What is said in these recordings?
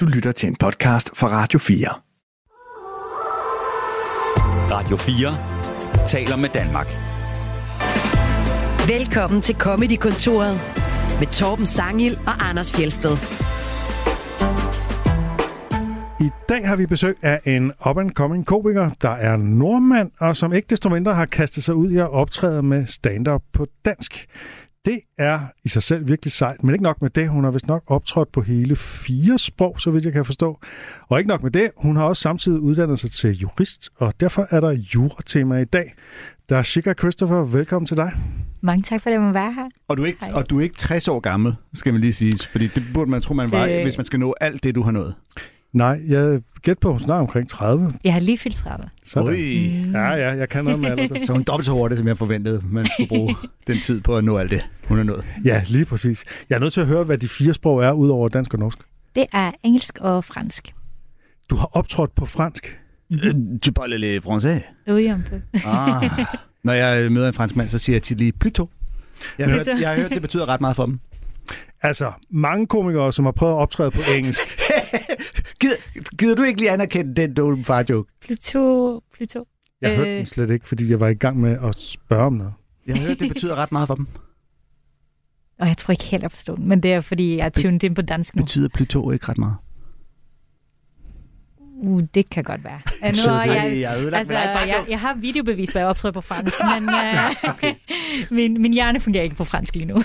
Du lytter til en podcast fra Radio 4. Radio 4 taler med Danmark. Velkommen til Comedy-kontoret med Torben Sangil og Anders Fjelsted. I dag har vi besøg af en up-and-coming komiker, der er nordmand, og som ikke desto mindre har kastet sig ud i at optræde med stand-up på dansk. Det er i sig selv virkelig sejt, men ikke nok med det. Hun har vist nok optrådt på hele fire sprog, så vidt jeg kan forstå. Og ikke nok med det, hun har også samtidig uddannet sig til jurist, og derfor er der juratema i dag. Der er Shika Christopher, velkommen til dig. Mange tak for, at jeg må være her. Og du, er ikke, Hej. og du er ikke 60 år gammel, skal man lige sige. Fordi det burde man tro, man var, Det- hvis man skal nå alt det, du har nået. Nej, jeg gæt på, at hun snart er omkring 30. Jeg har lige fyldt 30. Sådan. Ui. Ja, ja, jeg kan noget med alder. Så hun er dobbelt så hurtigt, som jeg forventede, man skulle bruge den tid på at nå alt det, hun har nået. Ja, lige præcis. Jeg er nødt til at høre, hvad de fire sprog er, udover dansk og norsk. Det er engelsk og fransk. Du har optrådt på fransk. Tu parles le français? Oui, un peu. Ah. Når jeg møder en fransk mand, så siger jeg tit lige plutôt. Jeg har, hørt, jeg har hørt, det betyder ret meget for dem. Altså, mange komikere, som har prøvet at optræde på engelsk, Gider, gider du ikke lige anerkende den dole far joke? Pluto, Pluto. jeg hørte Øh. den slet ikke, fordi jeg var i gang med at spørge om noget. Jeg har hørt, det betyder ret meget for dem. Og jeg tror ikke helt, jeg forstår den, men det er, fordi jeg er tunet ind på dansk nu. Betyder plutôt ikke ret meget? Uh, det kan godt være. Uh, nu, jeg, jeg altså, jeg, jeg har videobevis, hvor jeg optræder på fransk, men uh, min, min hjerne fungerer ikke på fransk lige nu.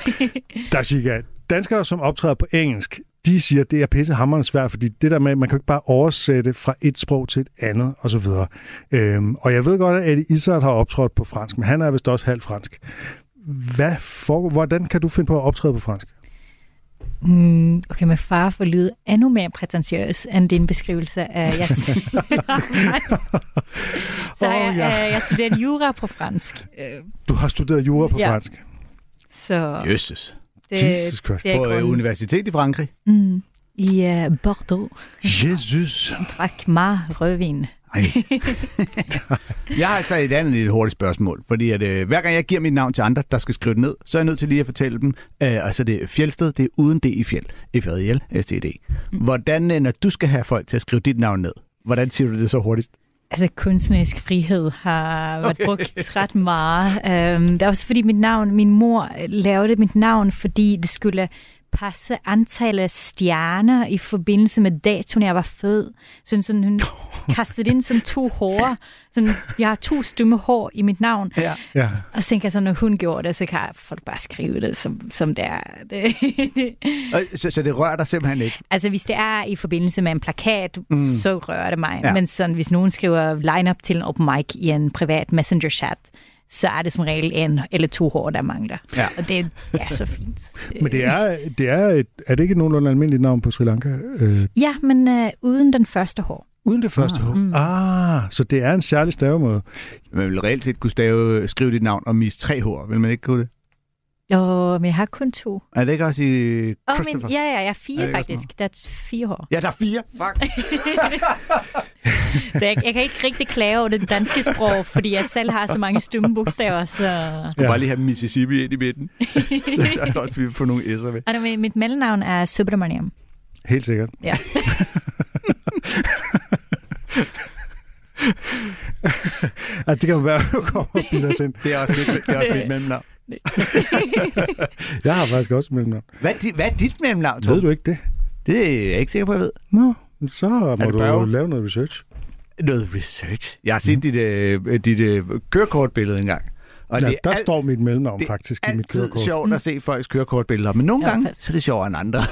Dashika, danskere, som optræder på engelsk, de siger, at det er pissehammerende svært, fordi det der med, at man kan ikke bare oversætte fra et sprog til et andet, og så videre. Øhm, og jeg ved godt, at Eddie Izzard har optrådt på fransk, men han er vist også halvt fransk. Hvad for, hvordan kan du finde på at optræde på fransk? Mm, okay, med far for lyde endnu mere prætentiøs end din beskrivelse af jeg Så Åh, jeg, ja. øh, jeg studerer jura på fransk. Øh, Du har studeret jura på Ja. fransk. Så Jesus. det, Jesus Christ. det er På øh, universitet i Frankrig. Mm, I uh, Bordeaux Jesus. drak meget rødvin. Jeg har altså et andet lidt hurtigt spørgsmål, fordi at, øh, hver gang jeg giver mit navn til andre, der skal skrive det ned, så er jeg nødt til lige at fortælle dem, øh, altså det er Fjeldsted, det er uden D i fjeld, f j l s t d. Hvordan, øh, når du skal have folk til at skrive dit navn ned, hvordan siger du det så hurtigt? Altså kunstnerisk frihed har været brugt ret meget. Um, det er også fordi mit navn, min mor lavede mit navn, fordi det skulle passe antallet af stjerner i forbindelse med datoen, jeg var født. Sådan, sådan hun kastede ind som to hår. Sådan, jeg har to stumme hår i mit navn. Ja. Ja. Og så tænker jeg så, når hun gjorde det, så kan folk bare skrive det, som, som det er. Det, det. Så, så det rører dig simpelthen ikke? Altså, hvis det er i forbindelse med en plakat, Mm. så rører det mig. Ja. Men sådan, hvis nogen skriver line-up til en open mic i en privat messenger-chat, så er det som regel en eller to hår, der mangler. Ja. Og det, det er så fint. Men det er, det er, et, er det ikke nogenlunde almindeligt navn på Sri Lanka? Øh, Ja, men øh, uden den første hår. uden det første Ah. H. Mm. Ah, så det er en særlig stavemåde. Man vil reelt set kunne stave, skrive dit navn og miste tre hår, vil man ikke kunne det? Jo, men jeg har kun to. Er det ikke også i Åh, Christopher? men, ja, ja, jeg er Er fire det også faktisk. Der er fire hår. Ja, der er fire. Fuck. Så jeg, jeg kan ikke rigtig klage over det danske sprog, fordi jeg selv har så mange stumme bogstaver. Så... Du Ja. ja. bare lige have Mississippi ind i midten. der er også vi får nogle S'er med. Og det- mit mellemnavn er Subramaniam. Helt sikkert. Ja. at det kan være, at du kommer og bilder os ind. Det er også mit, det er også mit mellemnavn. Jeg har faktisk også mellemnavn. Hvad er, dit, hvad er dit mellemnavn, Torben? Ved du ikke det? Det er jeg ikke sikker på, jeg ved. Nå, så må du bøv? lave noget research. Noget research. Jeg har set mm. dit, øh, dit øh, kørekortbillede engang. Og Ja, det er der alt- står mit mellemnavn det er faktisk i mit kørekort. sjovt at se folks kørekortbilleder, men nogle Ja, gange, faktisk. så er det sjovere end andre.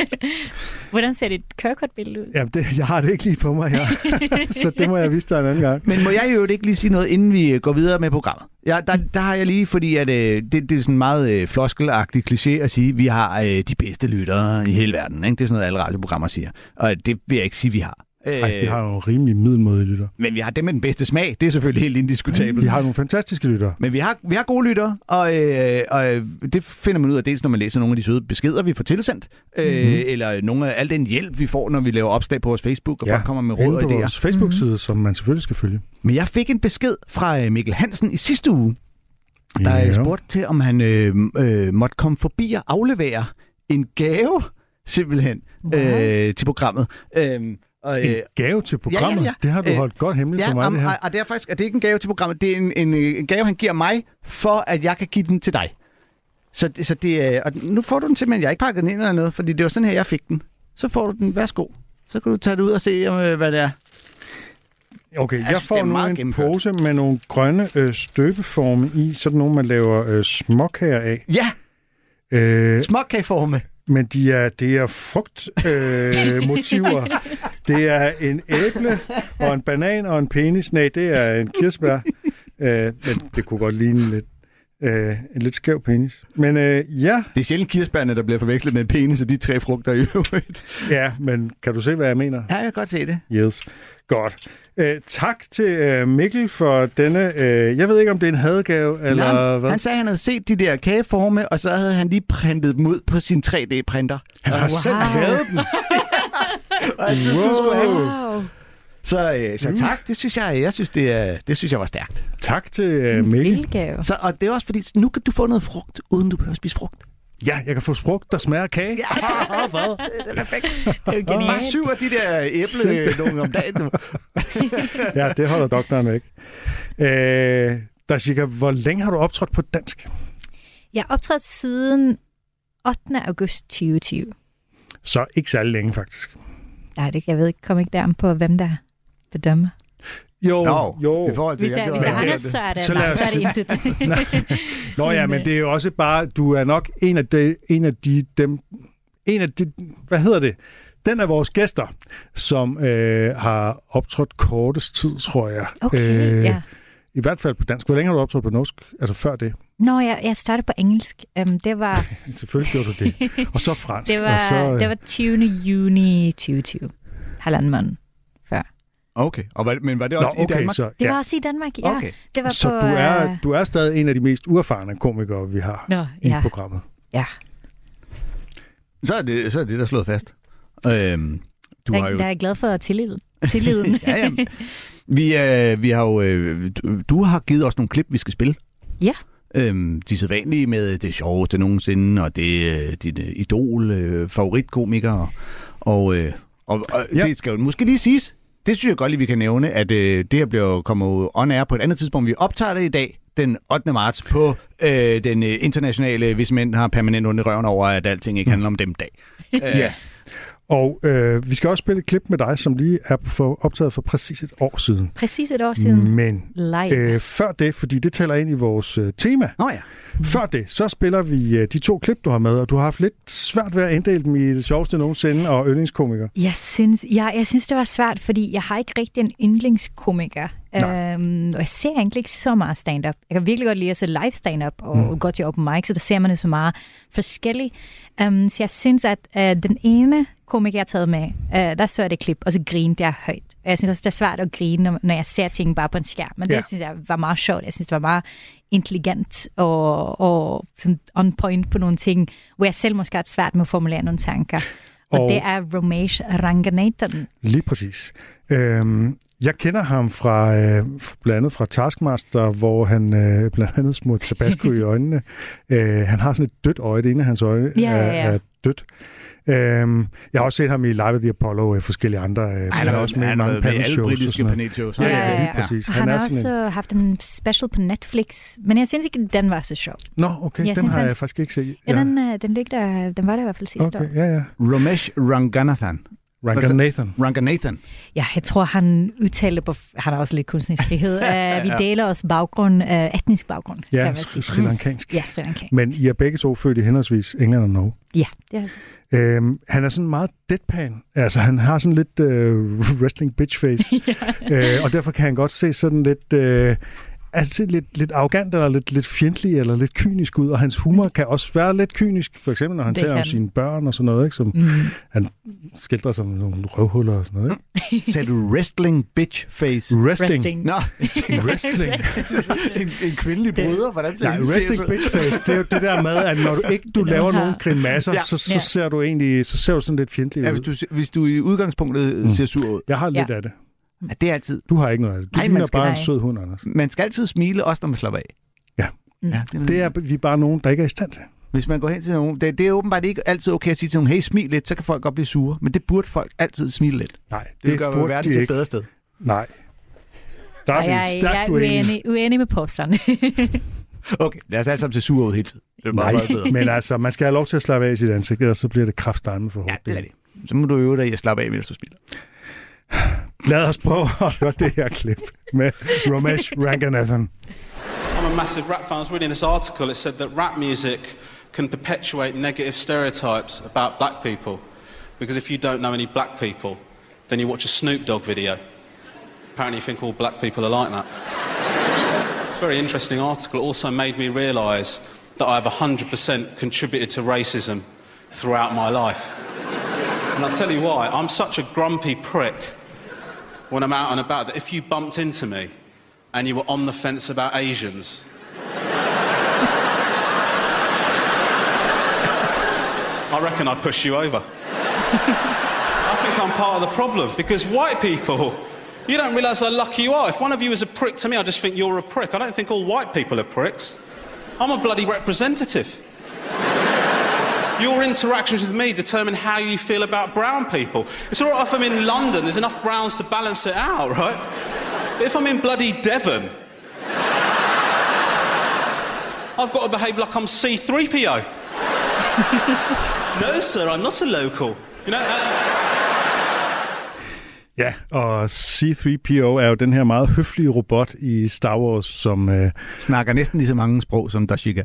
Hvordan ser dit kørekortbillede ud? Jamen, det, jeg har det ikke lige på mig her, så det må jeg vise dig en anden gang. Men må jeg jo ikke lige sige noget, inden vi øh, går videre med programmet? Ja, der, der har jeg lige, fordi at, øh, det, det er sådan meget øh, floskelagtig kliché at sige, at vi har øh, de bedste lyttere i hele verden. Ikke? Det er sådan noget, alle radioprogrammer siger. Og det vil jeg ikke sige, vi har. Øh, Ej, vi har nogle rimelig middelmådige lytter. Men vi har dem med den bedste smag. Det er selvfølgelig helt indiskutabelt. Vi har nogle fantastiske lyttere. Men vi har, vi har gode lyttere, og, øh, og øh, det finder man ud af dels, når man læser nogle af de søde beskeder, vi får tilsendt, øh, Mhm. eller nogle af al den hjælp, vi får, når vi laver opslag på vores Facebook, og ja, folk kommer med råd og på idéer. vores Facebook-side, som man selvfølgelig skal følge. Men jeg fik en besked fra øh, Mikkel Hansen i sidste uge, der Ja. ja. spurgte til, om han øh, øh, måtte komme forbi og aflevere en gave simpelthen, Wow. øh, til programmet. Øhm, og, En gave til programmet, ja, ja. det har du Øh, holdt godt hemmeligt Ja, for mig, om, det her. og, og det er faktisk og det er ikke en gave til programmet, det er en, en, øh, en gave, han giver mig, for at jeg kan give den til dig. Så, så det er, og nu får du den simpelthen, jeg har ikke pakket den ind eller noget, fordi det var sådan her, jeg fik den. Så får du den, værsgo. Så kan du tage det ud og se, øh, hvad det er. Okay, jeg, synes, det får er nu en gennemført. pose med nogle grønne øh, støbeforme i, sådan nogle, man laver øh, småkager af. Ja, Øh, småkageforme. Men de er, det er frugtmotiver. Øh, motiver. det er en æble og en banan og en penis. Nej, det er en kirsebær. øh, men det kunne godt ligne lidt. Øh, en lidt skæv penis. Men øh, ja, Det er sjældent kirsebærne, der bliver forvekslet med en penis og de tre frugter i øvrigt. ja, men kan du se, hvad jeg mener? Ja, jeg kan godt se det. Yes. Godt. Øh, tak til øh, Mikkel for denne... Øh, jeg ved ikke, om det er en hadegave, eller Nej, hvad? han sagde, at han havde set de der kageforme, og så havde han lige printet dem ud på sin 3D-printer. Han har selv lavet den. Og jeg synes, du skulle have. Wow. Så, øh, så tak, det synes jeg, jeg synes, det, er, det synes jeg var stærkt. Tak til øh, Mikkel. Så, og det er også fordi, nu kan du få noget frugt, uden du behøver at spise frugt. Ja, jeg kan få frugt, der smager kage. Ja, hvad? Det er perfekt. Det er jo Bare genialt. syv af de der æble om dagen. Ja, det holder doktoren væk. Øh, Dashika, hvor længe har du optrådt på dansk? Jeg har optrådt siden 8. august 2020. Så ikke særlig længe, faktisk. Nej, det, jeg ved ikke, kom ikke derom på, hvem der bedømmer. Jo, Nå, jo. i forhold til... Hvis det er, hvis det er Anders, så er det, Så nej, os- så er det intet. Nå ja, men det er jo også bare, du er nok en af de, en af de dem, en af de, hvad hedder det? Den af vores gæster, som øh, har optrådt kortest tid, tror jeg. Okay, øh, ja. I hvert fald på dansk. Hvor længe har du optrådt på norsk? Altså før det? Nå, jeg, jeg startede på engelsk. Um, det var, Selvfølgelig gjorde du det. Og så fransk. det var, og så, øh, det var 20. juni 2020. Halvanden måned. Okay, og var, men var det Nå, også i okay, Danmark? så, Det ja. var også i Danmark, ja. Okay. Det var så på, du, er, øh, du er stadig en af de mest uerfarne komikere, vi har Nå, i ja. programmet. ja. Så er det, så er det der slået fast. Øhm, du Der, har jo... der er jeg glad for tilliden. tilliden. ja, ja. Vi, øh, vi har jo... Øh, du, du har givet os nogle klip, vi skal spille. Ja. Øhm, de sædvanlige med det sjoveste nogensinde, og det er øh, dit øh, idol, øh, favoritkomiker. Og, øh, og, og ja. det skal jo måske lige siges, det synes jeg godt lige, vi kan nævne, at øh, det her bliver kommer on air på et andet tidspunkt. Vi optager det i dag, den 8. marts, på øh, den øh, internationale, hvis mænd har permanent ondt i røven over, at alting ikke handler om dem dag. Øh, Ja. Og øh, vi skal også spille et klip med dig, som lige er for, optaget for præcis et år siden. Præcis et år siden. Men Live. øh, før det, fordi det taler ind i vores øh, tema, Nå ja. Før det, så spiller vi øh, de to klip, du har med, og du har haft lidt svært ved at inddele dem i det sjoveste nogensinde og yndlingskomiker. Jeg synes, jeg, jeg synes, det var svært, fordi jeg har ikke rigtig en yndlingskomiker. Nej. Øhm, og jeg ser egentlig ikke så meget stand-up. Jeg kan virkelig godt lide at se live stand-up og Mm. mm. gå til open mic, så der ser man det så meget forskelligt. Um, så jeg synes, at uh, den ene komiker, jeg har taget med, uh, der så jeg det klip, og så grinte jeg højt. Og jeg synes også, det er svært at grine, når, når jeg ser ting bare på en skærm. Men det Ja. synes jeg var meget sjovt. Jeg synes, det var meget intelligent og, og sådan on point på nogle ting, hvor jeg selv måske har svært med at formulere nogle tanker. Og, Og- det er Ramesh Ranganathan. Lige præcis. Øhm, jeg kender ham fra øh, blandt andet fra Taskmaster, hvor han øh, blandt andet smurte tabasco i øjnene. Øh, han har sådan et dødt øje. Det ene af hans øje Ja, er, ja, ja. er dødt. Øhm, jeg har også set ham i Live at the Apollo og forskellige andre. Øh, Han er også med, i med, med alle britiske panelshows. Ja, ja, Ja, ja, ja, ja. præcis. Han, han har også en... haft en special på Netflix, men jeg synes ikke, den var så sjov. Nå, okay, Jeg den synes, har han- jeg faktisk ikke set. Ja, den, øh, den, ligger der, den var der i hvert fald sidste okay, år. ja, ja. Ramesh Ranganathan. Ranganathan. Ranganathan. Ja, jeg tror, han udtalte på... Han har også lidt kunstnerisk frihed. uh, vi deler os baggrund, uh, etnisk baggrund, kan Ja, man sige. Sri Lankansk. Ja, Sri Lanka. Men I er begge to født i henholdsvis England og Norge. Ja, det er Øhm, han er sådan meget deadpan. Altså, han har sådan lidt øh, wrestling bitch face. øh, og derfor kan han godt se sådan lidt... Øh, altså se lidt, lidt arrogant, eller lidt, lidt fjendtlig, eller lidt kynisk ud. Og hans humor kan også være lidt kynisk. For eksempel, når han taler om sine børn og sådan noget, ikke? som mm. skildrer som nogle røvhuller og sådan noget. Ikke? Sagde du wrestling bitch face? Wrestling. Resting. Nå, Wrestling. en, en kvindelig bryder, hvordan ser Nej, ud? bitch face, det er jo det der med, at når du ikke du laver har- nogen grimasser, Ja. så, så, Ja. ser du egentlig så ser du sådan lidt fjendtlig Ja, ud. hvis du, hvis du i udgangspunktet Mm. ser sur ud. Jeg har lidt Ja. af det. Ja, det er altid. Du har ikke noget af det. Du Ej, man skal- bare en nej. sød hund, Anders. Man skal altid smile, også når man slapper af. Ja. Mm. ja Det er vi er bare nogen, der ikke er i stand til. Hvis man går hen til nogen... Det, det er åbenbart ikke altid okay at sige til nogen, hey, smil lidt, så kan folk godt blive sure. Men det burde folk altid smile lidt. Nej, Det, det det gør burde verden de til et bedre sted. Nej. Der er vi jeg, jeg er uenig, uenig med posterne. Okay, lad os alle sammen se sure ud hele tiden. Det er meget, meget bedre. Nej, men altså, man skal have lov til at slappe af i sit ansigt, ellers så bliver det kraftedeme for hårdt. Ja, det er det. Så må du øve dig i at slappe af, mens du spiller. Lad os prøve at høre det her klip med Ramesh Ranganathan. I'm a massive rap fan. I was reading this article. It said that rap music can perpetuate negative stereotypes about black people. Because if you don't know any black people, then you watch a Snoop Dogg video. Apparently, you think all black people are like that. It's a very interesting article. It also made me realise that I have 100% contributed to racism throughout my life. And I'll tell you why. I'm such a grumpy prick when I'm out and about that if you bumped into me and you were on the fence about Asians, I reckon I'd push you over. I think I'm part of the problem because white people, you don't realise how lucky you are. If one of you is a prick to me, I just think you're a prick. I don't think all white people are pricks. I'm a bloody representative. Your interactions with me determine how you feel about brown people. It's all right if I'm in London, there's enough browns to balance it out, right? But if I'm in bloody Devon, I've got to behave like I'm C3PO. no, sir, I'm not a local. You know, uh, Ja, og C-3PO er jo den her meget høflige robot i Star Wars, som... Øh, Snakker næsten lige så mange sprog som Dashika.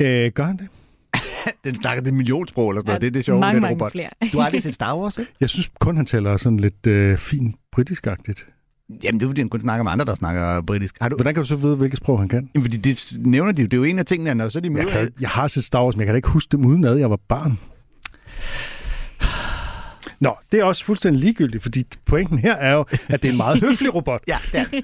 Øh, gør han det? Den snakker det millionsprog eller sådan noget. Ja, Det er det sjove med mange, den mange robot. flere. Du har aldrig set Star Wars, ikke? Jeg synes kun, han taler sådan lidt øh, fint britisk-agtigt. Jamen, det er fordi, han kun snakker med andre, der snakker britisk. Har du... Hvordan kan du så vide, hvilket sprog han kan? Jamen, fordi det nævner de jo. Det er jo en af tingene, når så de Jeg, møder... kan, jeg har set Star Wars, men jeg kan da ikke huske dem uden at jeg var barn. Nå, det er også fuldstændig ligegyldigt, fordi pointen her er jo, at det er en meget høflig robot. Ja, det er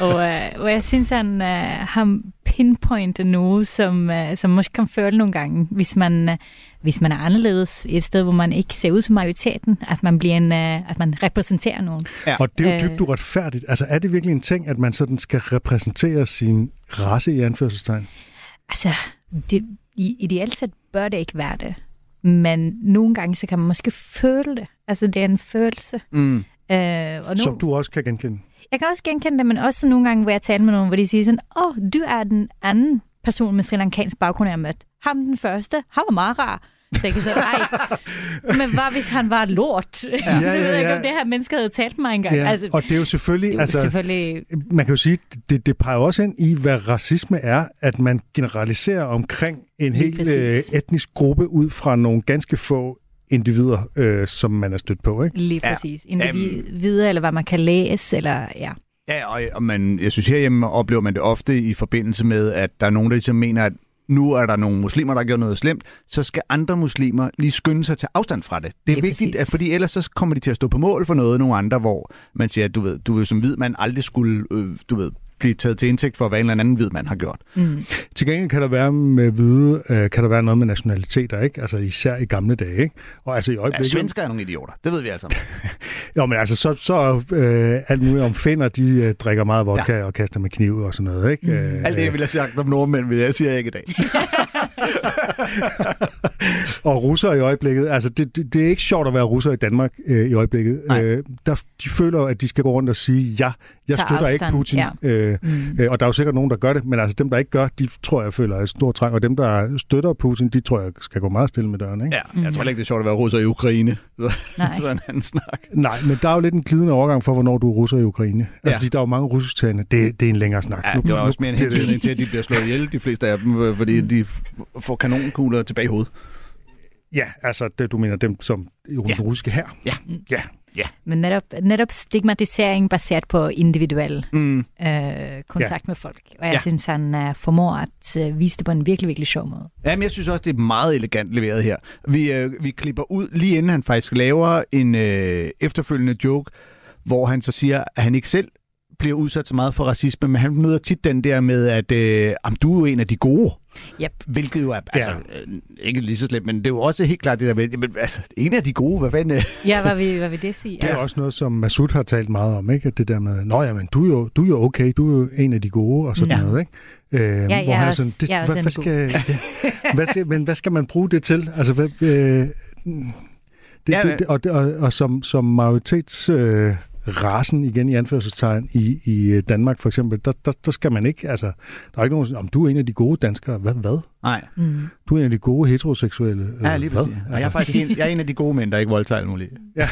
og, øh, og jeg synes, han øh, har pinpointet noget, som, øh, som måske kan føle nogle gange, hvis man, øh, hvis man er anderledes et sted, hvor man ikke ser ud som majoriteten, at man, bliver en, øh, at man repræsenterer nogen. Ja. Og det er jo Øh. dybt uretfærdigt. Altså, er det virkelig en ting, at man sådan skal repræsentere sin race i anførselstegn? Altså, det, i, ideelt set bør det ikke være det. Men nogle gange, så kan man måske føle det. Altså, det er en følelse. Mm. Øh, og nu, Som du også kan genkende. Jeg kan også genkende det, men også nogle gange, hvor jeg taler med nogen, hvor de siger sådan, åh, oh, du er den anden person med sri lankansk baggrund, jeg har mødt. Ham den første, han var meget rar. Jeg kan så, ej, men hvad hvis han var lort? Ja. Ja, ved ja, jeg ikke, ja. om det her menneske havde talt mig engang. Ja, altså, og det er jo selvfølgelig... det er jo altså, selvfølgelig... man kan jo sige, det, det peger også ind i, hvad racisme er, at man generaliserer omkring en hel øh, etnisk gruppe ud fra nogle ganske få individer, øh, som man er stødt på. Ikke? Lige Ja. præcis. Individer, eller hvad man kan læse, eller ja. Ja, og, og man, jeg synes herhjemme oplever man det ofte i forbindelse med, at der er nogen, der ligesom mener, at nu er der nogle muslimer, der har gjort noget slemt, så skal andre muslimer lige skynde sig til afstand fra det. Det er Lige vigtigt, præcis. at, fordi ellers så kommer de til at stå på mål for noget, nogle andre, hvor man siger, at du ved, du vil som hvid mand aldrig skulle, øh, du ved, blive taget til indtægt for, hvad en eller anden hvid mand har gjort. Mm. Til gengæld kan der være med hvide, øh, kan der være noget med nationaliteter, ikke? Altså især i gamle dage, ikke? Og altså i Ja, øjeblikket... svensker er nogle idioter. Det ved vi altså. Jo, men altså, så, så øh, alt muligt om finder, de øh, drikker meget vodka ja. og kaster med kniv og sådan noget, ikke? Mm. Øh, Alt det, jeg ville have sagt om nordmænd, vil jeg siger ikke i dag. og russer i øjeblikket, altså det, det, det er ikke sjovt at være russer i Danmark øh, i øjeblikket. Nej. Øh, der, de føler, at de skal gå rundt og sige, ja, jeg Tag støtter afstand, ikke Putin. ja. Øh, Mm. øh, og der er jo sikkert nogen, der gør det, men altså dem, der ikke gør, de tror jeg føler et stort trang, og dem, der støtter Putin, de tror jeg skal gå meget stille med døren, ikke? Ja, jeg tror ikke, det er sjovt at være russer i Ukraine. Så, Nej. så er en anden snak. Nej, men der er jo lidt en glidende overgang for, hvornår du er russer i Ukraine. Altså, Ja. fordi der er jo mange russisktalende. Det, det er en længere snak. Ja, Nu- det var nu også mere en hentydning til, at de bliver slået ihjel, de fleste af dem, øh, fordi de f- får kanonkugler tilbage i hovedet. Ja, altså det, du mener dem som i Ja. russiske her. Ja. Ja, Men netop, netop stigmatisering baseret på individuel Mm. øh, kontakt med folk. Og jeg Ja. ja. synes, han øh, formår at øh, vise det på en virkelig, virkelig sjov måde. Jamen, jeg synes også, det er meget elegant leveret her. Vi, øh, vi klipper ud, lige inden han faktisk laver en øh, efterfølgende joke, hvor han så siger, at han ikke selv bliver udsat så meget for racisme, men han møder tit den der med, at øh, du er jo en af de gode. Yep. Hvilket jo er altså, øh, ikke lige så slemt, men det er jo også helt klart det der med, jamen, altså, en af de gode, hvad fanden? øh? Ja, hvad vil, hvad vil det sige? Det er også noget, som Masud har talt meget om, ikke? At det der med, nå ja, men du er jo, du er jo okay, du er jo en af de gode, og sådan Ja. ja. noget, ikke? Øh, jeg er også- jeg er også hvad, en hvad, skal, ja, hvad, skal, men hvad skal man bruge det til? Altså, hvad, øh, det, Ja, ja, det, det, og, det- og, og som, som majoritets... Øh, rasen igen i anførselstegn i, i øh, Danmark for eksempel, der, der, der skal man ikke, altså, der er ikke nogen, om du er en af de gode danskere. Hvad? hvad? Nej, Mm. Du er en af de gode heteroseksuelle. øh, ja, lige hvad? præcis. Og jeg er faktisk en, jeg er en af de gode mænd, der ikke voldtager alt muligt. Ja,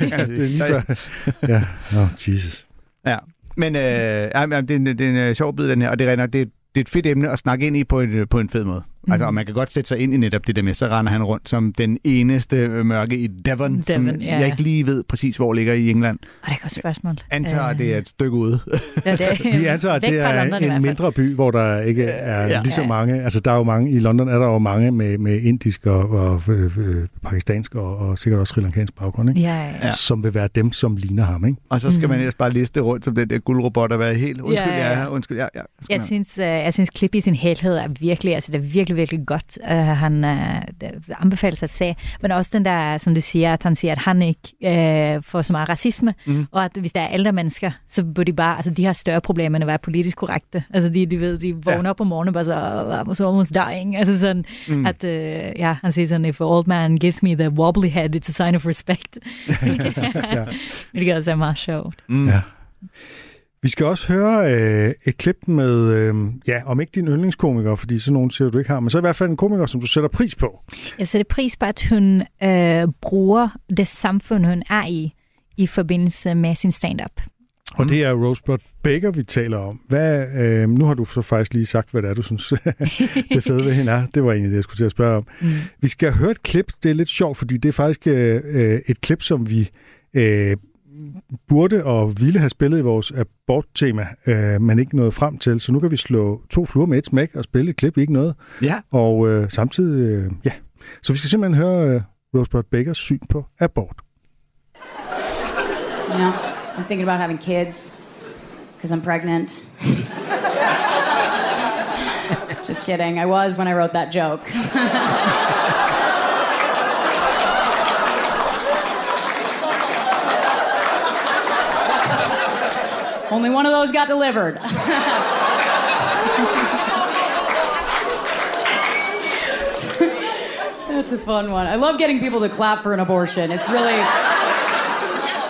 ja, det er lige før. Ja, oh, Jesus. Ja, men øh, ja, men det, er en, det er en øh, sjov bid, den her, og det er, det, det er et fedt emne at snakke ind i på en, på en fed måde. Mm. Altså, og man kan godt sætte sig ind i netop det der med, så render han rundt som den eneste øh, mørke i Devon, som Devon, ja. jeg ikke lige ved præcis, hvor ligger i England. Og det er godt spørgsmål. Antager, at Øh, det er et stykke ude. ja, det, Vi antager, at det er London en mindre by, hvor der ikke er Ja. lige så Ja. mange. Altså, der er jo mange, i London er der jo mange med, med indisk og, og øh, øh, pakistansk og, og sikkert også sri lankansk baggrund, ikke? Ja, ja. Ja. som vil være dem, som ligner ham. Ikke? Og så skal Mm. man ellers bare liste rundt som den der guldrobot og være helt, undskyld, Ja, ja, ja, undskyld, ja, ja. Jeg synes, uh, jeg synes, klip i sin helhed er virkelig, altså det er virkelig, virkelig godt. Uh, han uh, anbefales at se, men også den der, som du siger, at han siger, at han ikke uh, får så meget racisme, mm. og at hvis der er ældre mennesker, så burde de bare, altså de har større problemer end at være politisk korrekte. Altså de, de ved, de vågner Ja. op om morgenen og bare så, I was almost dying. Altså sådan, Mm. at, uh, ja, han siger sådan, if an old man gives me the wobbly head, it's a sign of respect. Ja. Hvilket også er meget sjovt. Mm. Ja. Vi skal også høre øh, et klip med, øh, ja, om ikke din yndlingskomiker, fordi sådan nogen siger du ikke har, men så i hvert fald en komiker, som du sætter pris på. Jeg sætter pris på, at hun øh, bruger det samfund, hun er i, i forbindelse med sin stand-up. Og det er Rosebud Baker, vi taler om. Hvad, øh, nu har du så faktisk lige sagt, hvad det er, du synes, det fede ved hende er. Det var egentlig det, jeg skulle til at spørge om. Mm. Vi skal høre et klip. Det er lidt sjovt, fordi det er faktisk øh, øh, et klip, som vi øh, burde og ville have spillet i vores aborttema, øh, men ikke nået frem til. Så nu kan vi slå to fluer med et smæk og spille et klip, ikke noget. Ja, Og øh, samtidig, øh, ja. Så vi skal simpelthen høre øh, Rosebud Bakers syn på abort. You know, I'm thinking about having kids because I'm pregnant. Just kidding. I was when I wrote that joke. Only one of those got delivered. That's a fun one. I love getting people to clap for an abortion. It's really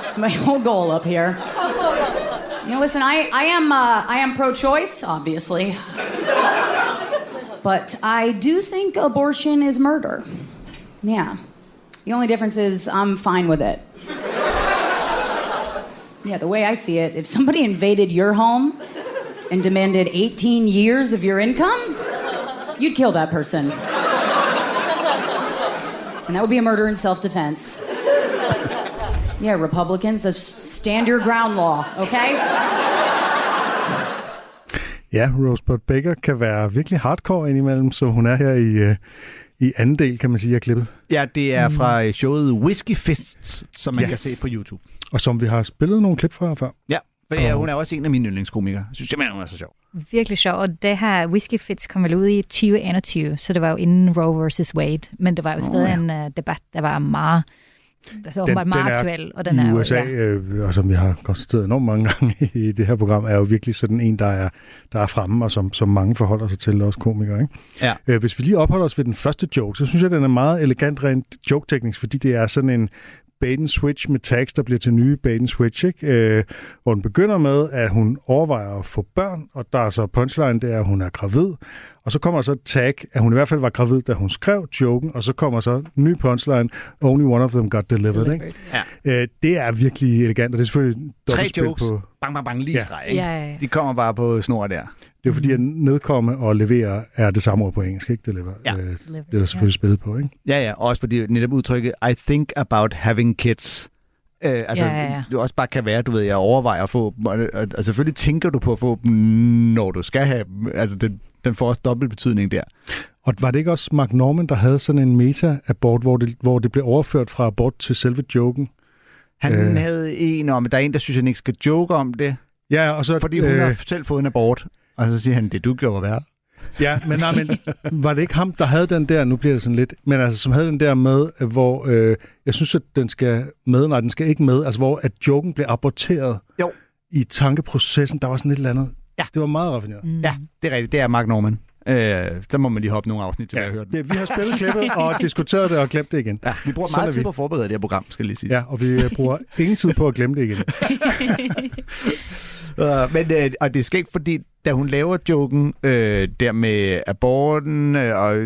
it's my whole goal up here. Now listen, I, I am uh, I am pro-choice, obviously, but I do think abortion is murder. Yeah. The only difference is I'm fine with it. Yeah, the way I see it, if somebody invaded your home and demanded 18 years of your income, you'd kill that person. And that would be a murder in self defense. Yeah, Republicans, that's stand your ground law, okay? Ja, Rosebud Baker kan være virkelig hardcore indimellem, så hun er her i, øh, i anden del, kan man sige, af klippet. ja det er fra øh, showet Whiskey Fists, som man Yes. kan se på YouTube. Og som vi har spillet nogle klip fra før. Ja, for ja, hun er også en af mine yndlingskomikere. Jeg synes simpelthen, hun er så sjov. Virkelig sjov, og det her Whiskey Fits kom vel ud i 2021, så det var jo inden Roe vs. Wade, men det var jo stadig ja. en uh, debat, der var meget, altså åbenbart meget er aktuel, og den i er jo- USA, ja. øh, og som vi har konstateret enormt mange gange i det her program, er jo virkelig sådan en, der er, der er fremme, og som, som mange forholder sig til, også komikere. Ikke? Ja. Øh, hvis vi lige opholder os ved den første joke, så synes jeg, den er meget elegant rent joke-teknisk, fordi det er sådan en bait and switch med tags, der bliver til nye bait and switch, ikke? Øh, hvor den begynder med, at hun overvejer at få børn, og der er så punchline, det er, at hun er gravid, og så kommer så et tag, at hun i hvert fald var gravid, da hun skrev joken, og så kommer så en ny punchline, only one of them got delivered. Ikke? Øh, det er virkelig elegant, og det er selvfølgelig Tre jokes, på... bang, bang, bang, lige Ja. streg. Ikke? Ja, ja, ja. De kommer bare på snor der. Det er fordi, at nedkomme og levere er det samme ord på engelsk, ikke? Deliver. Ja. Øh, det er der selvfølgelig spillet på, ikke? Ja, ja, også fordi netop udtrykket, I think about having kids. Øh, altså, Ja, ja, ja. du også bare kan være, du ved, jeg overvejer at få dem, og, og, og selvfølgelig tænker du på at få dem, når du skal have dem. Altså, den, den får også dobbelt betydning der. Og var det ikke også Mark Norman, der havde sådan en meta-abort, hvor det, hvor det blev overført fra abort til selve joken? Han Øh. havde en om, der er en, der synes, han ikke skal joke om det. Ja, og så... Fordi hun øh, har selv fået en abort. Og så siger han, det du gjorde var værre. Ja, men, nej, men var det ikke ham, der havde den der, nu bliver det sådan lidt, men altså som havde den der med, hvor øh, jeg synes, at den skal med, nej, den skal ikke med, altså hvor at joken blev aborteret Jo. i tankeprocessen, der var sådan et eller andet. Ja. Det var meget raffineret. Mm. Ja, det er rigtigt. Det er Mark Norman. Øh, så må man lige hoppe nogle afsnit til, ja. at høre den. Det, vi har spillet klippet og diskuteret det og glemt det igen. Ja, vi bruger Sådan er meget tid vi. på at forberede det her program, skal jeg lige sige. Ja, og vi øh, bruger ingen tid på at glemme det igen. Uh, men, øh, og det er skægt, fordi da hun laver joken øh, der med aborten, øh, og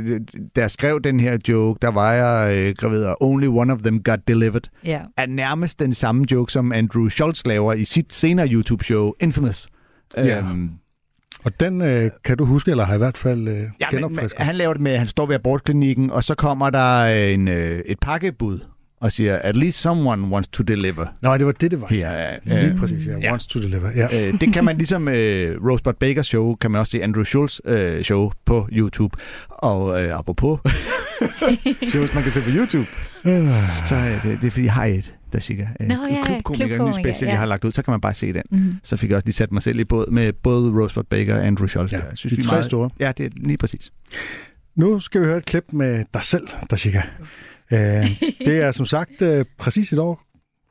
da jeg skrev den her joke, der var jeg øh, gravid, og only one of them got delivered, Ja. er nærmest den samme joke, som Andrew Schultz laver i sit senere YouTube-show, Infamous. Ja. Øhm, Og den øh, kan du huske, eller har i hvert fald øh, ja, genopfrisket. han laver det med, at han står ved abortklinikken, og så kommer der en, øh, et pakkebud og siger, at least someone wants to deliver. Nej, det var det, det var. Ja, Ja, Lige præcis, ja. Ja. Wants to deliver. Ja. Øh, det kan man ligesom øh, Rosebud Bakers show, kan man også se Andrew Schultz øh, show på YouTube. Og øh, apropos shows, man kan se på YouTube, så øh, det, det er fordi, jeg har et, der siger, øh, Nå, ja, klubkomiker, en ny special, ja. jeg har lagt ud, så kan man bare se den. Mm. Så fik jeg også lige sat mig selv i båd med både Rosebud Baker og Andrew Schultz. Ja, der. Jeg de vi er tre store. Ja, det er lige præcis. Nu skal vi høre et klip med dig selv, Dashika. Øh, det er som sagt øh, præcis et år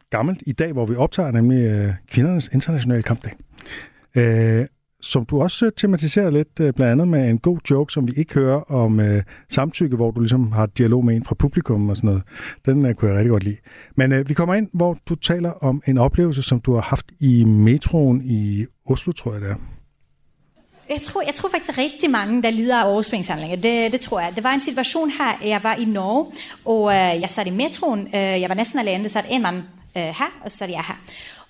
gammelt i dag, hvor vi optager nemlig øh, kvindernes internationale kampdag. Øh, som du også øh, tematiserer lidt, øh, blandt andet med en god joke, som vi ikke hører om øh, samtykke, hvor du ligesom har dialog med en fra publikum og sådan noget. Den øh, kunne jeg rigtig godt lide. Men øh, vi kommer ind, hvor du taler om en oplevelse, som du har haft i metroen i Oslo, tror jeg det er. Jeg tror, jeg tror faktisk, at rigtig mange, der lider af overspringshandlinger. Det, det tror jeg. Det var en situation her, jeg var i Norge, og øh, jeg sad i metroen. Øh, jeg var næsten alene. Der sad en mand øh, her, og så sad jeg her.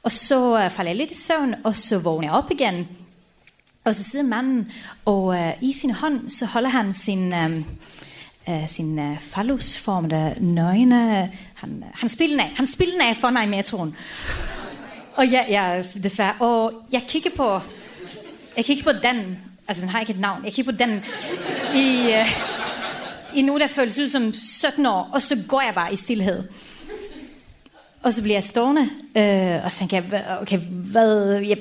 Og så øh, faldt jeg lidt i søvn, og så vågner jeg op igen. Og så sidder manden, og øh, i sin hånd, så holder han sin, øh, øh, sin øh, fallusformede nøgne. Han, øh, han spiller den af. Han spiller den af for mig i metroen. Og jeg, jeg, desværre, og jeg kigger på, jeg kigger på den, altså den har ikke et navn, jeg kigger på den i, øh, i nu, der føles ud som 17 år, og så går jeg bare i stillhed. Og så bliver jeg stående, øh, og så tænker jeg, okay, hvad, jeg,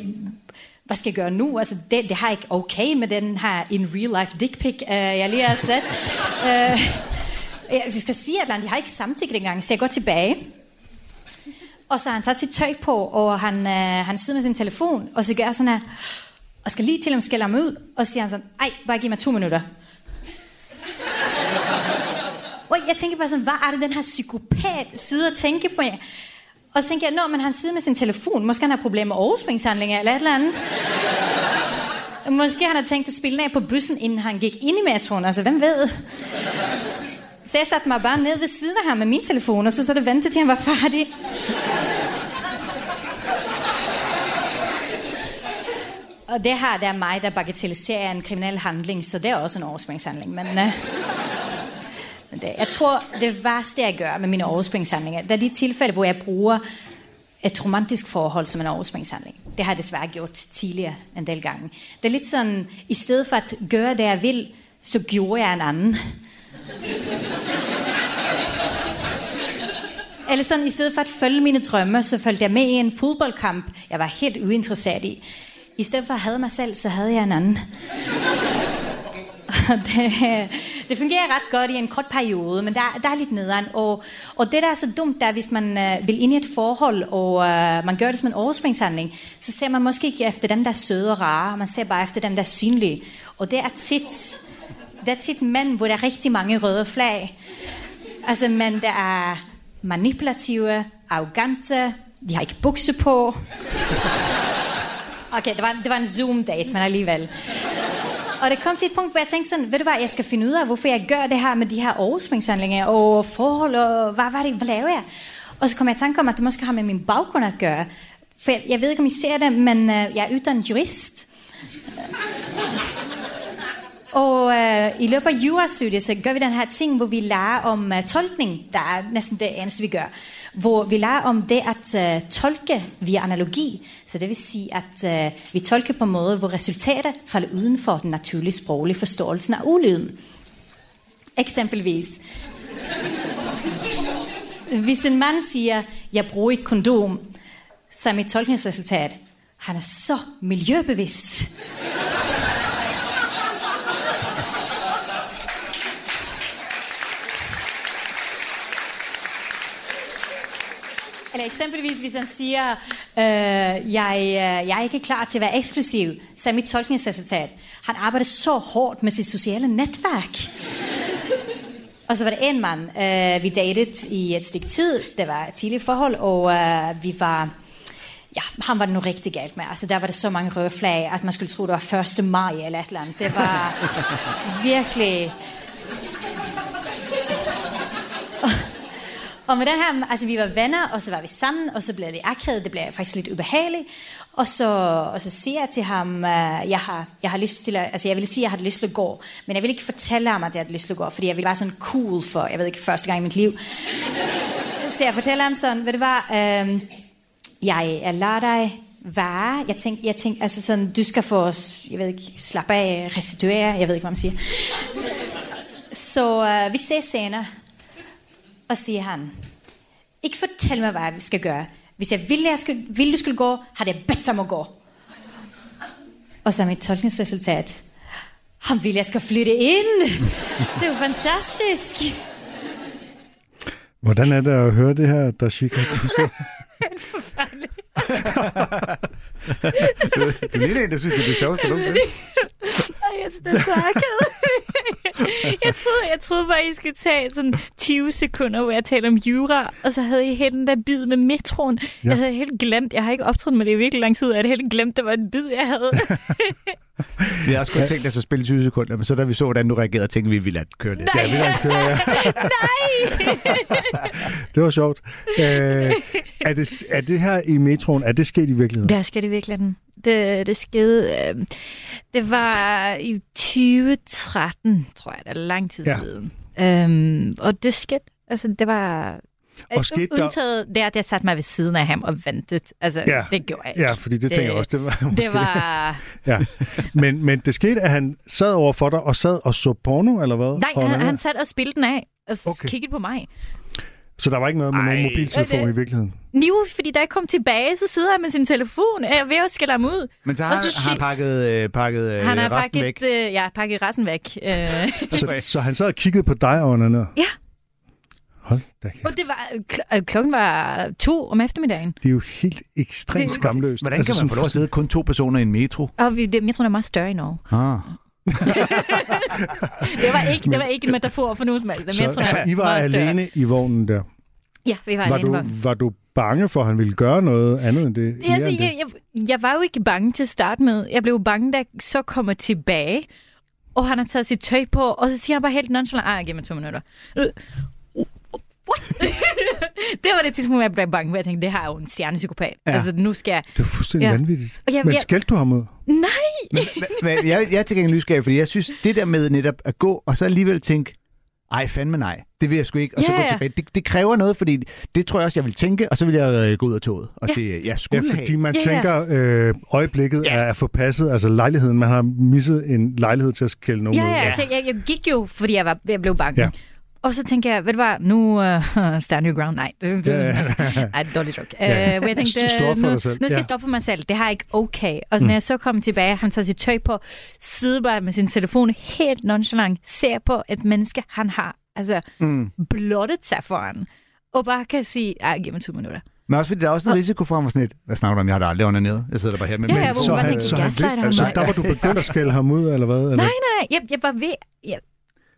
hvad skal jeg gøre nu? Altså, det, det har jeg ikke okay med den her in real life dick pic, øh, jeg lige har set. øh, jeg skal sige, at jeg har ikke samtykke dengang, så jeg går tilbage. Og så har han taget sit tøj på, og han, øh, han sidder med sin telefon, og så gør sådan her, og skal lige til ham skælde ham ud, og siger han sådan, ej, bare giv mig to minutter. og jeg tænker bare sådan, hvad er det, den her psykopat sidder og tænker på? Og så tænkte jeg, når men han siddet med sin telefon, måske han har problemer med overspringshandlinger, eller et eller andet. Måske han har tænkt at spille af på bussen, inden han gik ind i metroen, altså hvem ved? Så jeg satte mig bare ned ved siden af ham med min telefon, og så så det ventede til han var færdig. Og det her, det er mig, der bagatelliserer en kriminel handling, så det er også en overspringshandling. Men, uh, en det, jeg tror, det værste, jeg gør med mine overspringshandlinger, det er de tilfælde, hvor jeg bruger et romantisk forhold som en overspringshandling. Det har jeg desværre gjort tidligere en del gange. Det er lidt sådan, i stedet for at gøre det, jeg vil, så gjorde jeg en anden. Eller sådan, i stedet for at følge mine drømme, så følte jeg med i en fodboldkamp, jeg var helt uinteresseret i. I stedet for at have mig selv, så havde jeg en anden. Det, det fungerer ret godt i en kort periode, men der, der er lidt nederen. Og, og det, der er så dumt, der er, hvis man øh, vil ind i et forhold, og øh, man gør det som en overspringshandling, så ser man måske ikke efter dem, der er søde og rare, man ser bare efter dem, der er synlige. Og det er tit, det er tit mænd, hvor der er rigtig mange røde flag. Altså mænd, der er manipulative, arrogante, de har ikke bukse på. Okay, det var, det var en Zoom-date, men alligevel. Og det kom til et punkt, hvor jeg tænkte sådan, ved du hvad, jeg skal finde ud af, hvorfor jeg gør det her med de her overspringshandlinger og forhold, og hvad, hvad, det, hvad laver jeg? Og så kom jeg i tanke om, at det måske har med min baggrund at gøre. For jeg, jeg ved ikke, om I ser det, men uh, jeg er uddannet jurist. Og uh, i løbet af jurastudiet, så gør vi den her ting, hvor vi lærer om uh, tolkning. Der er næsten det eneste, vi gør. Hvor vi lærer om det at uh, tolke via analogi. Så det vil sige, at uh, vi tolker på en måde, hvor resultatet falder uden for den naturlige sproglige forståelse af ulyden. Eksempelvis. Hvis en mand siger, jeg bruger ikke kondom, så er mit tolkningsresultat, han er så miljøbevidst. Eksempelvis, hvis han siger, øh, jeg, øh, jeg er ikke klar til at være eksklusiv, så er mit tolkningsresultat. Han arbejder så hårdt med sit sociale netværk. Og så var det en mand, øh, vi datede i et stykke tid. Det var et tidligt forhold, og øh, vi var... Ja, han var det nu rigtig galt med. Altså, der var det så mange røde flag, at man skulle tro, det var 1. maj eller et eller andet. Det var virkelig... Og med den her, altså vi var venner, og så var vi sammen, og så blev det akavet, det blev faktisk lidt ubehageligt. Og så, og så siger jeg til ham, uh, jeg, har, jeg har lyst til at, altså jeg vil sige, at jeg har lyst til at gå, men jeg vil ikke fortælle ham, at jeg har lyst til at gå, fordi jeg vil være sådan cool for, jeg ved ikke, første gang i mit liv. så jeg fortæller ham sådan, ved du hvad, uh, jeg, jeg lader dig være. Jeg tænkte, jeg tænkte, altså sådan, du skal få, jeg ved ikke, slappe af, restituere, jeg ved ikke, hvad man siger. Så uh, vi ses senere. Og siger han, ikke fortæl mig, hvad jeg skal gøre. Hvis jeg ville, jeg skulle, ville du skulle gå, har jeg bedt om at gå. Og så er mit tolkningsresultat. Han vil, jeg skal flytte ind. Det er jo fantastisk. Hvordan er det at høre det her, Dashika? Du siger? du, du ligner en, der synes, det er det sjoveste nogensinde. Ej, jeg synes, det er så akavet. jeg, troede, jeg troede bare, I skulle tage sådan 20 sekunder, hvor jeg taler om jura, og så havde jeg helt den der bid med metroen. Ja. Jeg havde helt glemt, jeg har ikke optrådt med det i virkelig lang tid, jeg havde helt glemt, det var en bid, jeg havde. vi har også kun tænkt os at spille 20 sekunder, men så da vi så, hvordan du reagerede, tænkte vi, at vi lader køre lidt. Nej. Ja, vi lader køre, ja. Nej! det var sjovt. Øh, er, det, er det her i metroen, er det sket i virkeligheden? Der skete i virkeligheden. Det, det skete... Øh, det var i 2013, tror jeg, det er lang tid ja. siden. Øhm, og det skete... Altså, det var... Og skete der... Undtaget det, at jeg satte mig ved siden af ham og ventede. Altså, ja. det gjorde jeg ikke. Ja, fordi det tænker jeg også. Det var, måske... det var... ja. men, men det skete, at han sad over for dig og sad og så porno, eller hvad? Nej, han, han sad og spillede den af og okay. kiggede på mig. Så der var ikke noget med Ej. nogen mobiltelefon det... i virkeligheden? Jo, fordi da jeg kom tilbage, så sidder han med sin telefon. Jeg er ved at skælde ham ud. Men så har så han, han pakket, øh, pakket øh, han har resten pakket, væk? Øh, ja, pakket resten væk. Øh. så, så han sad og kiggede på dig og ned? Ja. Hold da kæft. Og det var, kl- klokken var to om eftermiddagen. Det er jo helt ekstremt det, skamløst. Hvordan kan altså, man få lov at sidde kun to personer i en metro? Og vi, det, metroen er meget større i Norge. Ah. det, var ikke, det var ikke en metafor for nogen som helst. Så, så I var alene i vognen der? Ja, vi var, var alene du, i vognen. Var du bange for, at han ville gøre noget andet end det? Ja, altså, jeg, jeg, jeg var jo ikke bange til at starte med. Jeg blev bange, da jeg så kommer tilbage, og han har taget sit tøj på, og så siger han bare helt nonchalant, ej, giv mig to minutter. Øh, what? det var det tidspunkt, jeg blev bange, hvor jeg tænkte, det her er jo en stjernepsykopat. Ja. Altså, nu skal jeg... Det er fuldstændig ja. vanvittigt. Og jeg, men jeg... skældte du ham ud? Nej! men, men, jeg, jeg er til gengæld nysgerrig, fordi jeg synes, det der med netop at gå, og så alligevel tænke, ej, fandme nej, det vil jeg sgu ikke, og så Ja, gå ja. tilbage. Det, det kræver noget, fordi det tror jeg også, jeg vil tænke, og så vil jeg øh, gå ud af toget og Ja. sige, jeg Ja, skulle fordi have. man Ja, ja. tænker, øh, øjeblikket Ja. er forpasset, altså lejligheden, man har misset en lejlighed til at skælde nogen Ja, ud. ja, altså, jeg, jeg gik jo, fordi jeg, var, jeg blev bange. Ja. Og så tænkte jeg, ved du hvad, nu uh, stand your ground. Nej, det, det, Ja, ja. Ej, dårlig joke. Uh, Ja. hvor jeg tænkte, Stå op for nu, nu skal Ja. jeg stoppe for mig selv. Det har jeg ikke okay. Og så når jeg så kom tilbage, han tager sit tøj på, sidder bare med sin telefon helt nonchalant, ser på et menneske, han har altså Mm. blottet sig foran, og bare kan sige, ej, giv mig to minutter. Men også fordi der er også en risiko for mig sådan et, hvad snakker du om, jeg har da aldrig onaneret. Jeg sidder der bare her med Ja, ja, hvor så man han, tænker, så han ham. altså, Nej. der var du begyndt at skælde ham ud, eller hvad? Eller? Nej, nej, nej, jeg, jeg var ved... Jeg,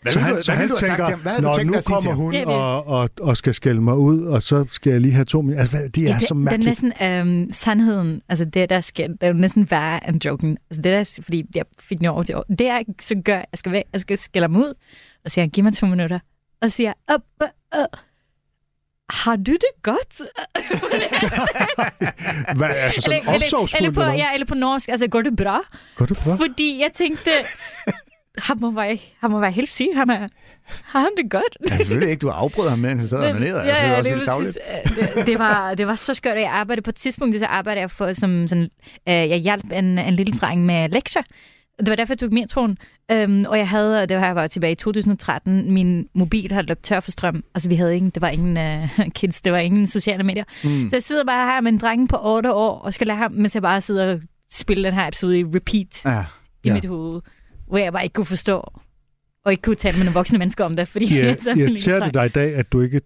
Hvad så han, du- så hvad han tænker, til ham? Hvad tænkt nu kommer hun Ja, det- og, og, og skal skælde mig ud, og så skal jeg lige have to minutter. Altså, hvad- det er Ja, så det, det er mærkeligt. næsten øhm, sandheden, altså det der sker, det er jo næsten værre end joken. Altså det der, fordi jeg fik noget over til år. Det jeg så gør, jeg skal, væk, jeg skal skælde ham ud, og siger, giv mig to minutter, og siger, op, op, op. har du det godt? Hvad, altså sådan eller, eller, eller, på, ja, eller på norsk, altså går det bra? Går det bra? Fordi jeg tænkte, han må være, han må være helt syg, han er, har han det godt? Ja, selvfølgelig ikke. Du har afbrudt ham, mens han sad og onanerede. ja, ja, det det, også var, vildt tavligt. det, det, var, det var så skørt, at jeg arbejdede på et tidspunkt, så arbejdede jeg for som sådan, øh, jeg hjalp en, en lille dreng med lektier, det var derfor, jeg tog metroen. Øhm, og jeg havde, det var jeg var tilbage i 2013, min mobil havde løbet tør for strøm. Altså vi havde ingen, det var ingen uh, kids, det var ingen sociale medier. Mm. Så jeg sidder bare her med en dreng på 8 år, og skal lade ham, mens jeg bare sidder og spiller den her episode i repeat Ja. i Ja. mit hoved, hvor jeg bare ikke kunne forstå, og ikke kunne tale med nogle voksne mennesker om det, fordi Ja, jeg er irriterer det dig i dag, at du ikke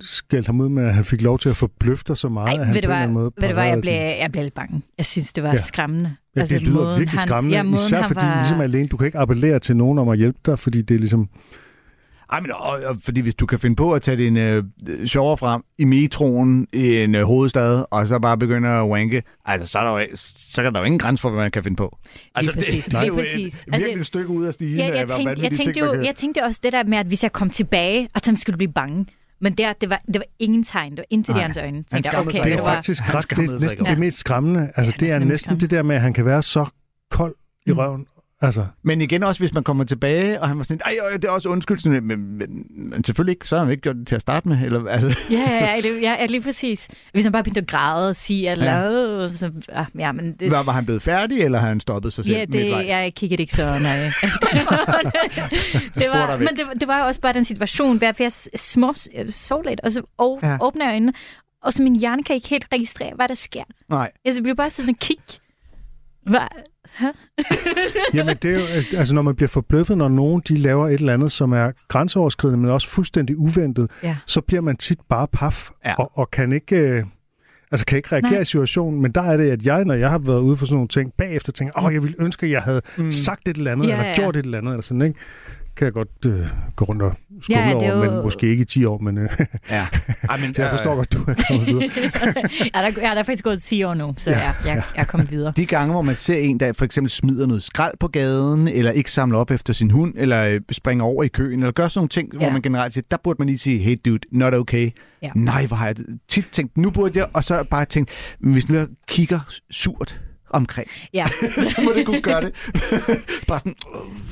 skældte ham ud med, at han fik lov til at forbløffe dig så meget, Ej, at han ved du hvad, måde ved du hvad, jeg blev, jeg blev lidt bange. Jeg synes, det var Ja. skræmmende. Ja, det lyder virkelig han- skræmmende, ja, især fordi var... ligesom alene, du kan ikke appellere til nogen om at hjælpe dig, fordi det er ligesom... Ej, men og, og, fordi hvis du kan finde på at tage din øh, sjovere frem i metroen i en øh, hovedstad, og så bare begynde at wanke, altså så, er der jo, så kan der jo ingen grænse for, hvad man kan finde på. Altså, præcis, det, det er jo præcis. Et, virkelig Altså, et stykke ud af stigen. Ja, af, jeg, hvor tænkte, jeg, tænkte ting, jo, kan- jeg tænkte også det der med, at hvis jeg kom tilbage, at han skulle blive bange. Men der, det var, det var ingen tegn. Det var intet i hans øjne. han Tænkte skammede okay, Det er det var, faktisk Han ret, det næsten det mest skræmmende. Altså, Ja, det er næsten det der med, at han kan være så kold i Mm. røven. Altså, Men igen også, hvis man kommer tilbage, og han var sådan, ej, øh, det er også undskyld, sådan, men, men, men selvfølgelig ikke, så har han ikke gjort det til at starte med. Eller, altså, ja, ja, ja, ja, lige præcis. Hvis han bare begyndte at græde og sige, at Ja. så, ja, men det, var, var han blevet færdig, eller har han stoppet sig selv Ja, det, midtvejs? jeg kiggede ikke så nøje. det, var, men det, var- det var jo også bare den situation, hvor jeg små jeg sov lidt, og så og, Ja. åbner jeg øjnene, og så min hjerne kan ikke helt registrere, hvad der sker. Nej. Jeg så bliver bare sådan og kig. Hvad? jamen, det er jo, øh, altså, når man bliver forbløffet, når nogen de laver et eller andet, som er grænseoverskridende, men også fuldstændig uventet, Ja. så bliver man tit bare paf, Ja. og, og kan ikke... Øh, Altså kan ikke reagere Nej. i situationen, men der er det, at jeg, når jeg har været ude for sådan nogle ting, bagefter tænker, åh, jeg ville ønske, at jeg havde mm. sagt et eller andet, Ja, eller ja. gjort et eller andet, eller sådan, ikke? Kan jeg godt øh, gå rundt og stumle Ja, det er over, jo- øh, men måske ikke i 10 år, men øh, Ja. Ej, men, jeg forstår godt, du er kommet videre. ja, der, ja, der er faktisk gået 10 år nu, så Ja, ja, jeg, jeg, jeg er kommet videre. De gange, hvor man ser en, der for eksempel smider noget skrald på gaden, eller ikke samler op efter sin hund, eller øh, springer over i køen, eller gør sådan nogle ting, ja. hvor Ja. man generelt siger, der burde man lige sige, hey dude, not okay. Ja. Nej, hvor har jeg tit tænkt, nu burde jeg, og så bare tænkt, hvis nu jeg kigger surt omkring, Ja. så må det kunne gøre det. bare sådan,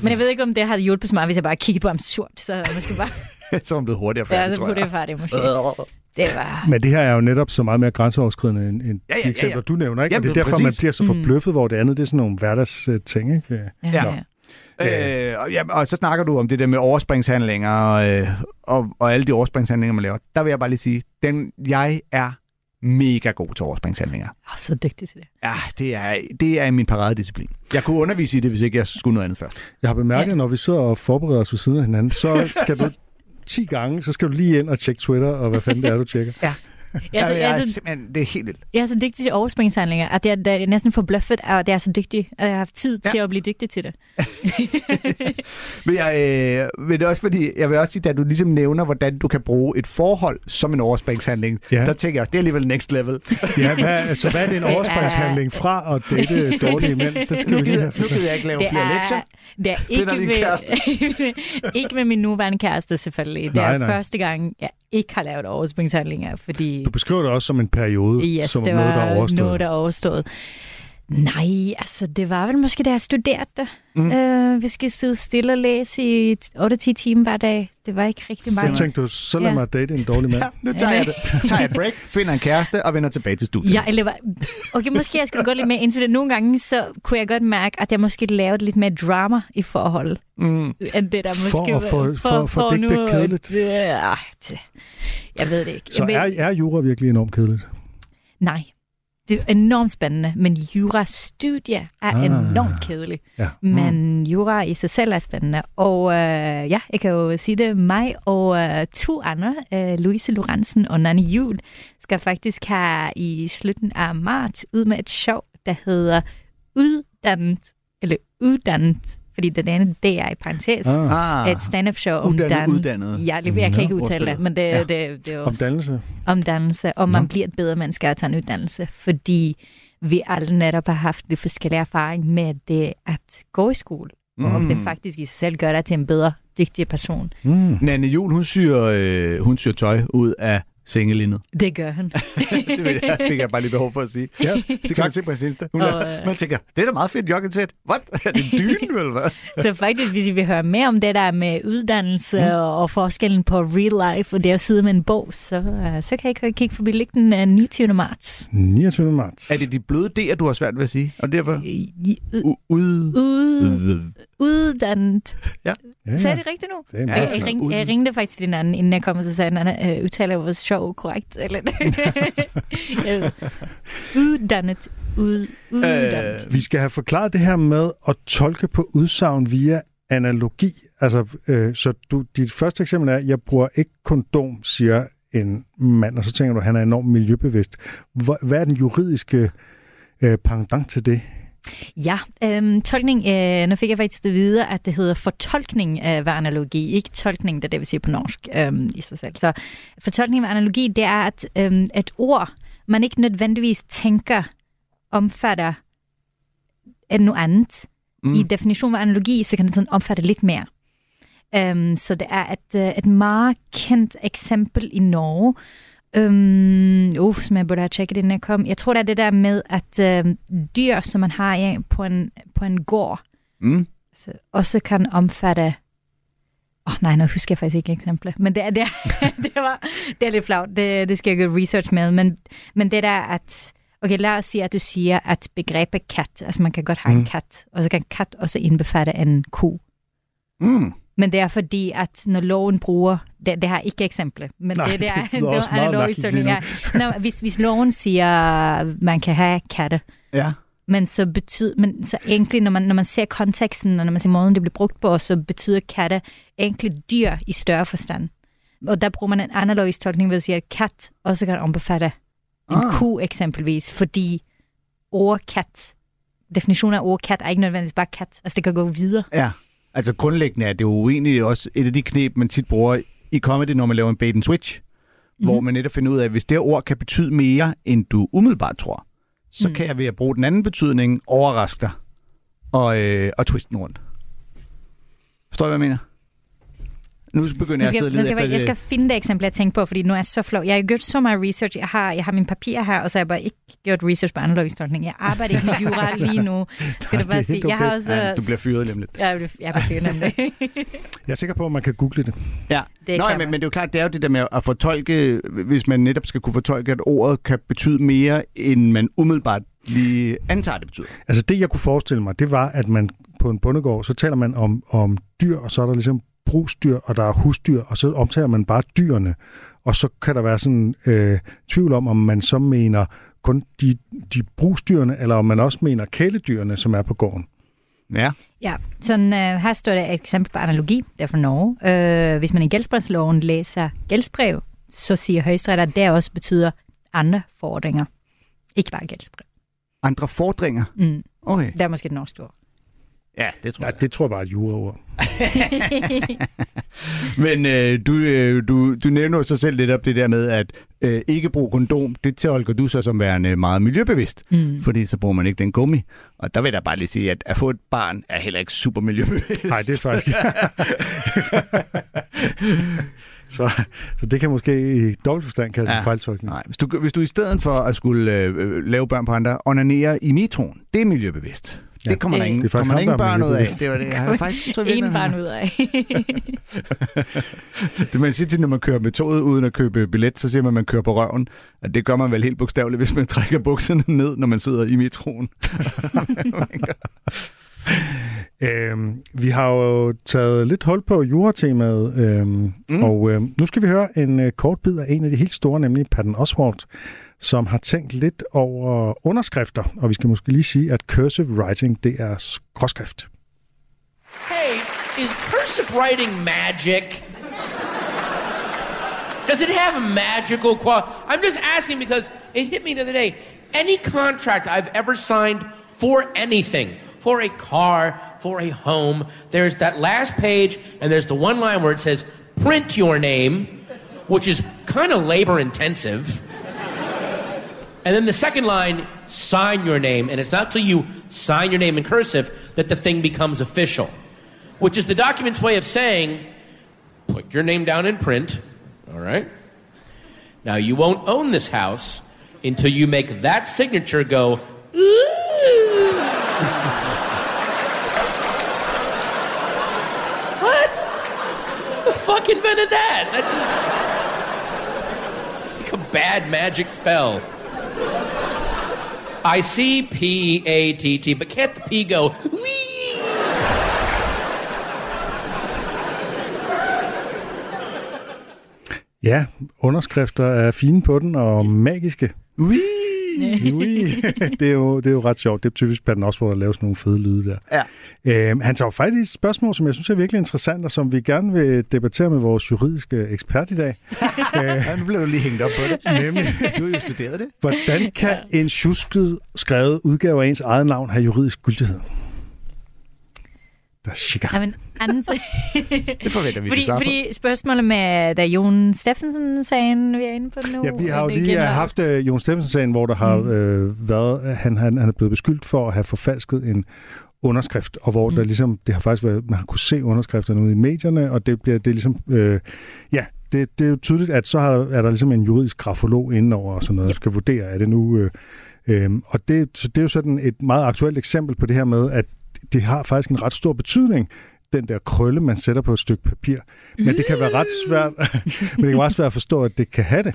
Men jeg ved ikke, om det har hjulpet så meget, hvis jeg bare kiggede på ham surt, så måske bare... så er man blevet hurtigere Ja, færdig, så kunne jeg. det færdigt måske. Det var... Men det her er jo netop så meget mere grænseoverskridende end, end Ja, ja, de ja, eksempler, ja. du nævner. Ikke? Jamen, og det er derfor, præcis. man bliver så Mm. forbløffet, hvor det andet det er sådan nogle hverdagsting. Ikke? Ja, Ja. ja. Øh, og, ja, og så snakker du om det der med overspringshandlinger og, øh, og, og alle de overspringshandlinger, man laver. Der vil jeg bare lige sige, den, jeg er mega god til overspringshandlinger. Jeg er så dygtig til det. Ja, det er, det er min paradedisciplin. Jeg kunne undervise i det, hvis ikke jeg skulle noget andet først. Jeg har bemærket, Ja. når vi sidder og forbereder os ved siden af hinanden, så skal du 10 gange, så skal du lige ind og tjekke Twitter, og hvad fanden det er, du tjekker. Jeg er, så, jeg, jeg, jeg, er så, simpelthen, det er helt vildt. jeg er så dygtig til overspringshandlinger, at det er, det er næsten forbløffet, at jeg er så dygtig, at jeg har haft tid til at blive dygtig til det. Men jeg, øh, men det er også fordi, jeg vil også sige, at du ligesom nævner, hvordan du kan bruge et forhold som en overspringshandling. Ja. Der tænker jeg, det er alligevel next level. Ja, hvad, altså, hvad er det en overspringshandling fra at date dårlige mænd? Den skal nu, vi lige have. nu gider jeg ikke lave Det flere er, lektier. det er ikke med, ikke med min nuværende kæreste, selvfølgelig. Det Nej, er nej. første gang, jeg ikke har lavet overspringshandlinger, fordi... Du beskriver det også som en periode, Yes, som det noget, der er overstået. noget, der er overstået. Nej, altså det var vel måske, da jeg studerede. Mm. Øh, vi skal sidde stille og læse i 8-10 timer hver dag. Det var ikke rigtig Så meget. tænkte du, så lad Ja. mig date en dårlig mand. Ja, nu tager jeg, det. tager jeg et break, finder en kæreste og vender tilbage til studiet. Ja, eller okay, måske jeg skulle gå lidt mere ind til det. Nogle gange, så kunne jeg godt mærke, at jeg måske lavede lidt mere drama i forhold, Mm. end det der måske... For at få- for- for det ikke kedeligt. Det, det, jeg ved det ikke. Så jeg ved, er, er jura virkelig enormt kedeligt? Nej. Det er enormt spændende, men jurastudie er Ah. enormt kedeligt. Ja. Men jura i sig selv er spændende. Og øh, ja, jeg kan jo sige det, mig og øh, to andre, øh, Louise Lorentzen og Nanne Jul, skal faktisk have i slutningen af marts ud med et show, der hedder Uddannet, eller Uddannet, fordi det andet det er i parentes. Ah, Ah, Et stand-up show om uddannet, dan- uddannet. Ja, lige- jeg kan ikke udtale det, men det, Ja. ja. det, det er om også dannelse. om dannelse, og man Nå. bliver et bedre menneske at tage en uddannelse, fordi vi alle netop har haft lidt forskellige erfaring med det at gå i skole, mm. og om det faktisk i sig selv gør dig til en bedre, dygtig person. Mm. Nanne Jul, hun syr, øh, hun syr tøj ud af sengelindet. Det gør han. det ved jeg, fik jeg bare lige behov for at sige. Ja, Det kan man se på hans Insta. Hun Og, er, øh, man tænker, det er da meget fedt joggensæt. What? Er det dyne, eller hvad? Så faktisk, hvis I vil høre mere om det der med uddannelse mm. og, og forskellen på real life og det at sidde med en bog, så, uh, så kan I kigge forbi ligge den uh, 29. marts. 29. marts. Er det de bløde D'er, du har svært ved at sige? Og derfor I- ud- ud... ud, uddannet. Ja. Ja, Så er det rigtigt nu? Det er Jeg, jeg, ring, jeg ringte faktisk til den anden, inden jeg kom, og så sagde han, at øh, udtaler vores sjov korrekt. Eller, uddannet. Ud, uddannet. Øh, Vi skal have forklaret det her med at tolke på udsagn via analogi. Altså, øh, så du, dit første eksempel er, jeg bruger ikke kondom, siger en mand, og så tænker du, at han er enormt miljøbevidst. Hvor, hvad er den juridiske øh, pendant til det? Ja, øhm, tolkning, øh, nu fik jeg faktisk det videre, at det hedder fortolkning af ved analogi, ikke tolkning, det er det, vi siger på norsk øhm, i sig selv. Så fortolkning ved analogi, det er, at øhm, et ord, man ikke nødvendigvis tænker, omfatter noget andet. Mm. I definition ved analogi, så kan det sådan omfatte lidt mere. Um, så det er et, øh, et meget kendt eksempel i Norge, Um, uh, som jeg burde have tjekket, inden jeg kom. Jeg tror, det er det der med, at uh, dyr, som man har ja, på, en, på en gård, mm. så også kan omfatte... Åh oh, nej, nu husker jeg faktisk ikke eksempler. Men det det det var, det er lidt flavt. Det, det skal jeg gøre research med. Men, men det der, at... Okay, lad os sige, at du siger, at begrebet kat, altså man kan godt have mm. en kat, og så kan kat også indbefatte en ko. Mm. Men det er fordi, at når loven bruger, det, det har ikke eksempler, men Nej, det, det, er, det lyder også meget mærkeligt ja. Nå, hvis, hvis loven siger, at man kan have katte, Ja. men så betyder, men så egentlig, når man, når man ser konteksten, og når man ser måden, det bliver brugt på, så betyder katte egentlig dyr i større forstand. Og der bruger man en analogisk tolkning ved at sige, at kat også kan ombefatte en Ah. ko eksempelvis, fordi ord kat, definitionen af ord kat er ikke nødvendigvis bare kat, altså det kan gå videre. Ja. Altså grundlæggende er det jo egentlig også et af de knep, man tit bruger i comedy, når man laver en bait and switch. Mm-hmm. Hvor man netop finder ud af, at hvis det ord kan betyde mere, end du umiddelbart tror, så mm. kan jeg ved at bruge den anden betydning overraske dig og, øh, og twiste den rundt. Forstår I, hvad jeg mener? Nu begynder jeg Jeg at sidde skal, lede skal, efter jeg skal finde det eksempel, jeg tænkte på, fordi nu er jeg så flov. Jeg har gjort så meget research. Jeg har, jeg har mine papirer her, og så har jeg bare ikke gjort research på analogisk tolkning. Jeg arbejder ikke med jura lige nu, skal du bare sige. Jeg har okay. også... Ja, du bliver fyret lidt. Jeg bliver, jeg bliver fyret nemlig. Jeg er sikker på, at man kan google det. Ja, Det Nå, kan men, men det er jo klart, det er jo det der med at fortolke, hvis man netop skal kunne fortolke, at ordet kan betyde mere, end man umiddelbart lige antager, det betyder. Altså det, jeg kunne forestille mig, det var, at man på en bondegård, så taler man om, om dyr, og så er der ligesom brugsdyr, og der er husdyr, og så omtaler man bare dyrene. Og så kan der være sådan øh, tvivl om, om man så mener kun de, de brugsdyrene, eller om man også mener kæledyrene, som er på gården. Ja. Ja, sådan, øh, her står der et eksempel på analogi, det er fra Norge. Øh, hvis man i gældsbrevsloven læser gældsbrev, så siger højesteret, at det også betyder andre fordringer. Ikke bare gældsbrev. Andre fordringer. Mm. Okay. Det er måske et norsk ord. Ja, det tror Nej, jeg. det tror jeg bare er et juraord. Men øh, du, øh, du, du nævner jo så selv lidt op det der med, at øh, ikke bruge kondom, det tolker du så som værende meget miljøbevidst, Mm. fordi så bruger man ikke den gummi. Og der vil jeg bare lige sige, at at få et barn er heller ikke super miljøbevidst. Nej, det er faktisk... så, så det kan måske i dobbelt forstand kaldes ja. En fejltolkning. Nej, hvis du, hvis du i stedet for at skulle øh, øh, lave børn på andre, onanere i metroen, det er miljøbevidst. Ja, det kommer det- der ingen, det er kommer ingen ham, der er børn ud af. Det var det. Jeg har faktisk, tror, jeg, En barn ud af. Det man siger til, når man kører med toget uden at købe billet, så siger man, at man kører på røven. Og det gør man vel helt bogstaveligt, hvis man trækker bukserne ned, når man sidder i metroen. Øhm, vi har jo taget lidt hul på juratemaet, øhm, mm. og øhm, nu skal vi høre en øh, kort bid af en af de helt store, nemlig Patton Oswalt, som har tænkt lidt over underskrifter, og vi skal måske lige sige, at cursive writing, det er skråskrift. Hey, is cursive writing magic? Does it have a magical quality? I'm just asking because it hit me the other day. Any contract I've ever signed for anything, for a car, for a home, there's that last page and there's the one line where it says print your name, which is kind of labor intensive. And then the second line, sign your name. And it's not till you sign your name in cursive that the thing becomes official, which is the document's way of saying, put your name down in print, all right? Now, you won't own this house until you make that signature go, What? Who the fuck invented that? That just. It's like a bad magic spell. I see P A T T, but can't the P go? Wee? Ja, underskrifter er fine på den og magiske. Ui! Ui. det, er jo, det er jo ret sjovt. Det er typisk Patton Oswalt at lave sådan nogle fede lyde der. Ja. Øhm, han tager jo faktisk et spørgsmål, som jeg synes er virkelig interessant, og som vi gerne vil debattere med vores juridiske ekspert i dag. Ja, nu bliver du lige hængt op på det. Nemlig, Du har jo studeret det. hvordan kan en tjusket skrevet udgave af ens eget navn have juridisk gyldighed? Der er chica. Jamen, Anders, Det forventer vi, fordi, fordi spørgsmålet med, da Jon Steffensen-sagen, vi er inde på nu. Ja, vi har jo det lige uh, var- haft uh, Jon Steffensen-sagen, hvor der har Mm. øh, været, han, han, han er blevet beskyldt for at have forfalsket en underskrift, og hvor mm. der ligesom, det har faktisk været, man har kunne se underskrifterne ude i medierne, og det bliver, det er ligesom, øh, ja, det, det er jo tydeligt, at så har, er der ligesom en juridisk grafolog indenover og sådan noget, der skal vurdere, er det nu, øh, øh, og det, så det er jo sådan et meget aktuelt eksempel på det her med, at det har faktisk en ret stor betydning, den der krølle, man sætter på et stykke papir. Men det kan være ret svært, men det kan være svært at forstå, at det kan have det.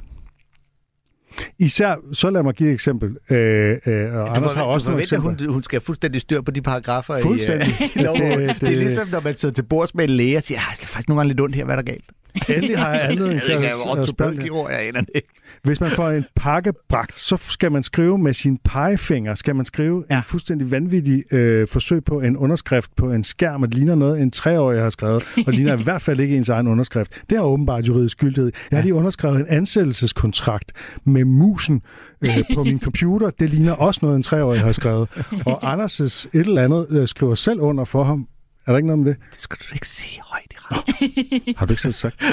Især, så lad mig give et eksempel. Øh, øh, og Du, Anders har også du nogle eksempler. hun, hun skal fuldstændig styr på de paragrafer i, Fuldstændig. øh, i lovbogen. Det- det, det, er ligesom, når man sidder til bords med en læge og siger, "Ah, det er faktisk nogle gange lidt ondt her, hvad er der galt? Endelig har jeg anledning til at, er at spørge. jeg aner det ikke. Hvis man får en pakke bragt, så skal man skrive med sin pegefinger, skal man skrive ja. en fuldstændig vanvittig øh, forsøg på en underskrift på en skærm, og det ligner noget, en treårig har skrevet, og det ligner i hvert fald ikke ens egen underskrift. Det har åbenbart juridisk gyldighed. Jeg har lige underskrevet en ansættelseskontrakt med musen øh, på min computer. Det ligner også noget, en treårig har skrevet. Og Anders' et eller andet øh, skriver selv under for ham. Er der ikke noget med det? Det skal du ikke sige højt i radio. Har du ikke selv sagt?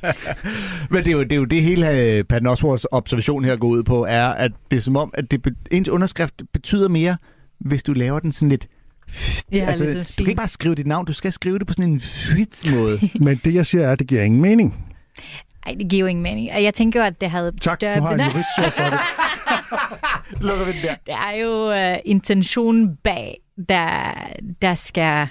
Men det er, jo, det er jo det hele øh, Patton Oswalts observation her går ud på, er, at det er som om, at det, be- ens underskrift betyder mere, hvis du laver den sådan lidt... Ja, altså, lidt du kan ikke bare skrive dit navn, du skal skrive det på sådan en frit måde. Men det, jeg siger, er, at det giver ingen mening. Ej, det giver jo ingen mening. Jeg tænker jo, at det havde Tak, større... nu har jeg en jurist for det. Lukker vi den der. Det er jo uh, intentionen bag, der, der skal...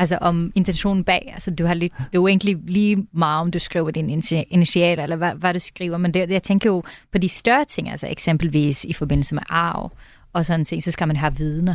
Altså om intentionen bag, altså du har lidt, det er jo egentlig lige meget, om du skriver din initi- initialer, eller hvad, hvad du skriver, men det, jeg tænker jo på de større ting, altså eksempelvis i forbindelse med arv og sådan ting, så skal man have vidner.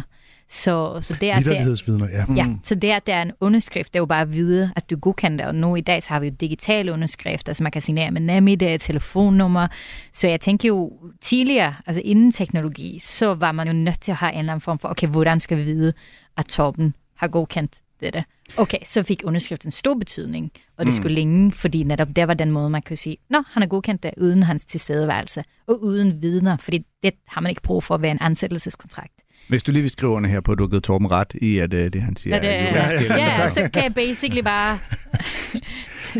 Så, så det er, det, Vitterlighedsvidner, ja. Ja, så det, at der er en underskrift, det er jo bare at vide, at du godkender. Og nu i dag, så har vi jo digitale underskrifter, så man kan signere med NemID, telefonnummer. Så jeg tænker jo tidligere, altså inden teknologi, så var man jo nødt til at have en eller anden form for, okay, hvordan skal vi vide, at Torben har godkendt dette? Okay, så fik underskriften stor betydning, og det Mm. skulle længe, fordi netop der var den måde, man kunne sige, nå, han har godkendt det uden hans tilstedeværelse, og uden vidner, fordi det har man ikke brug for være en ansættelseskontrakt. Hvis du lige vil skrive under her på, at du har givet Torben ret i, at øh, det han siger Ja, det, er ja, ja, gældende. ja, så kan jeg basically bare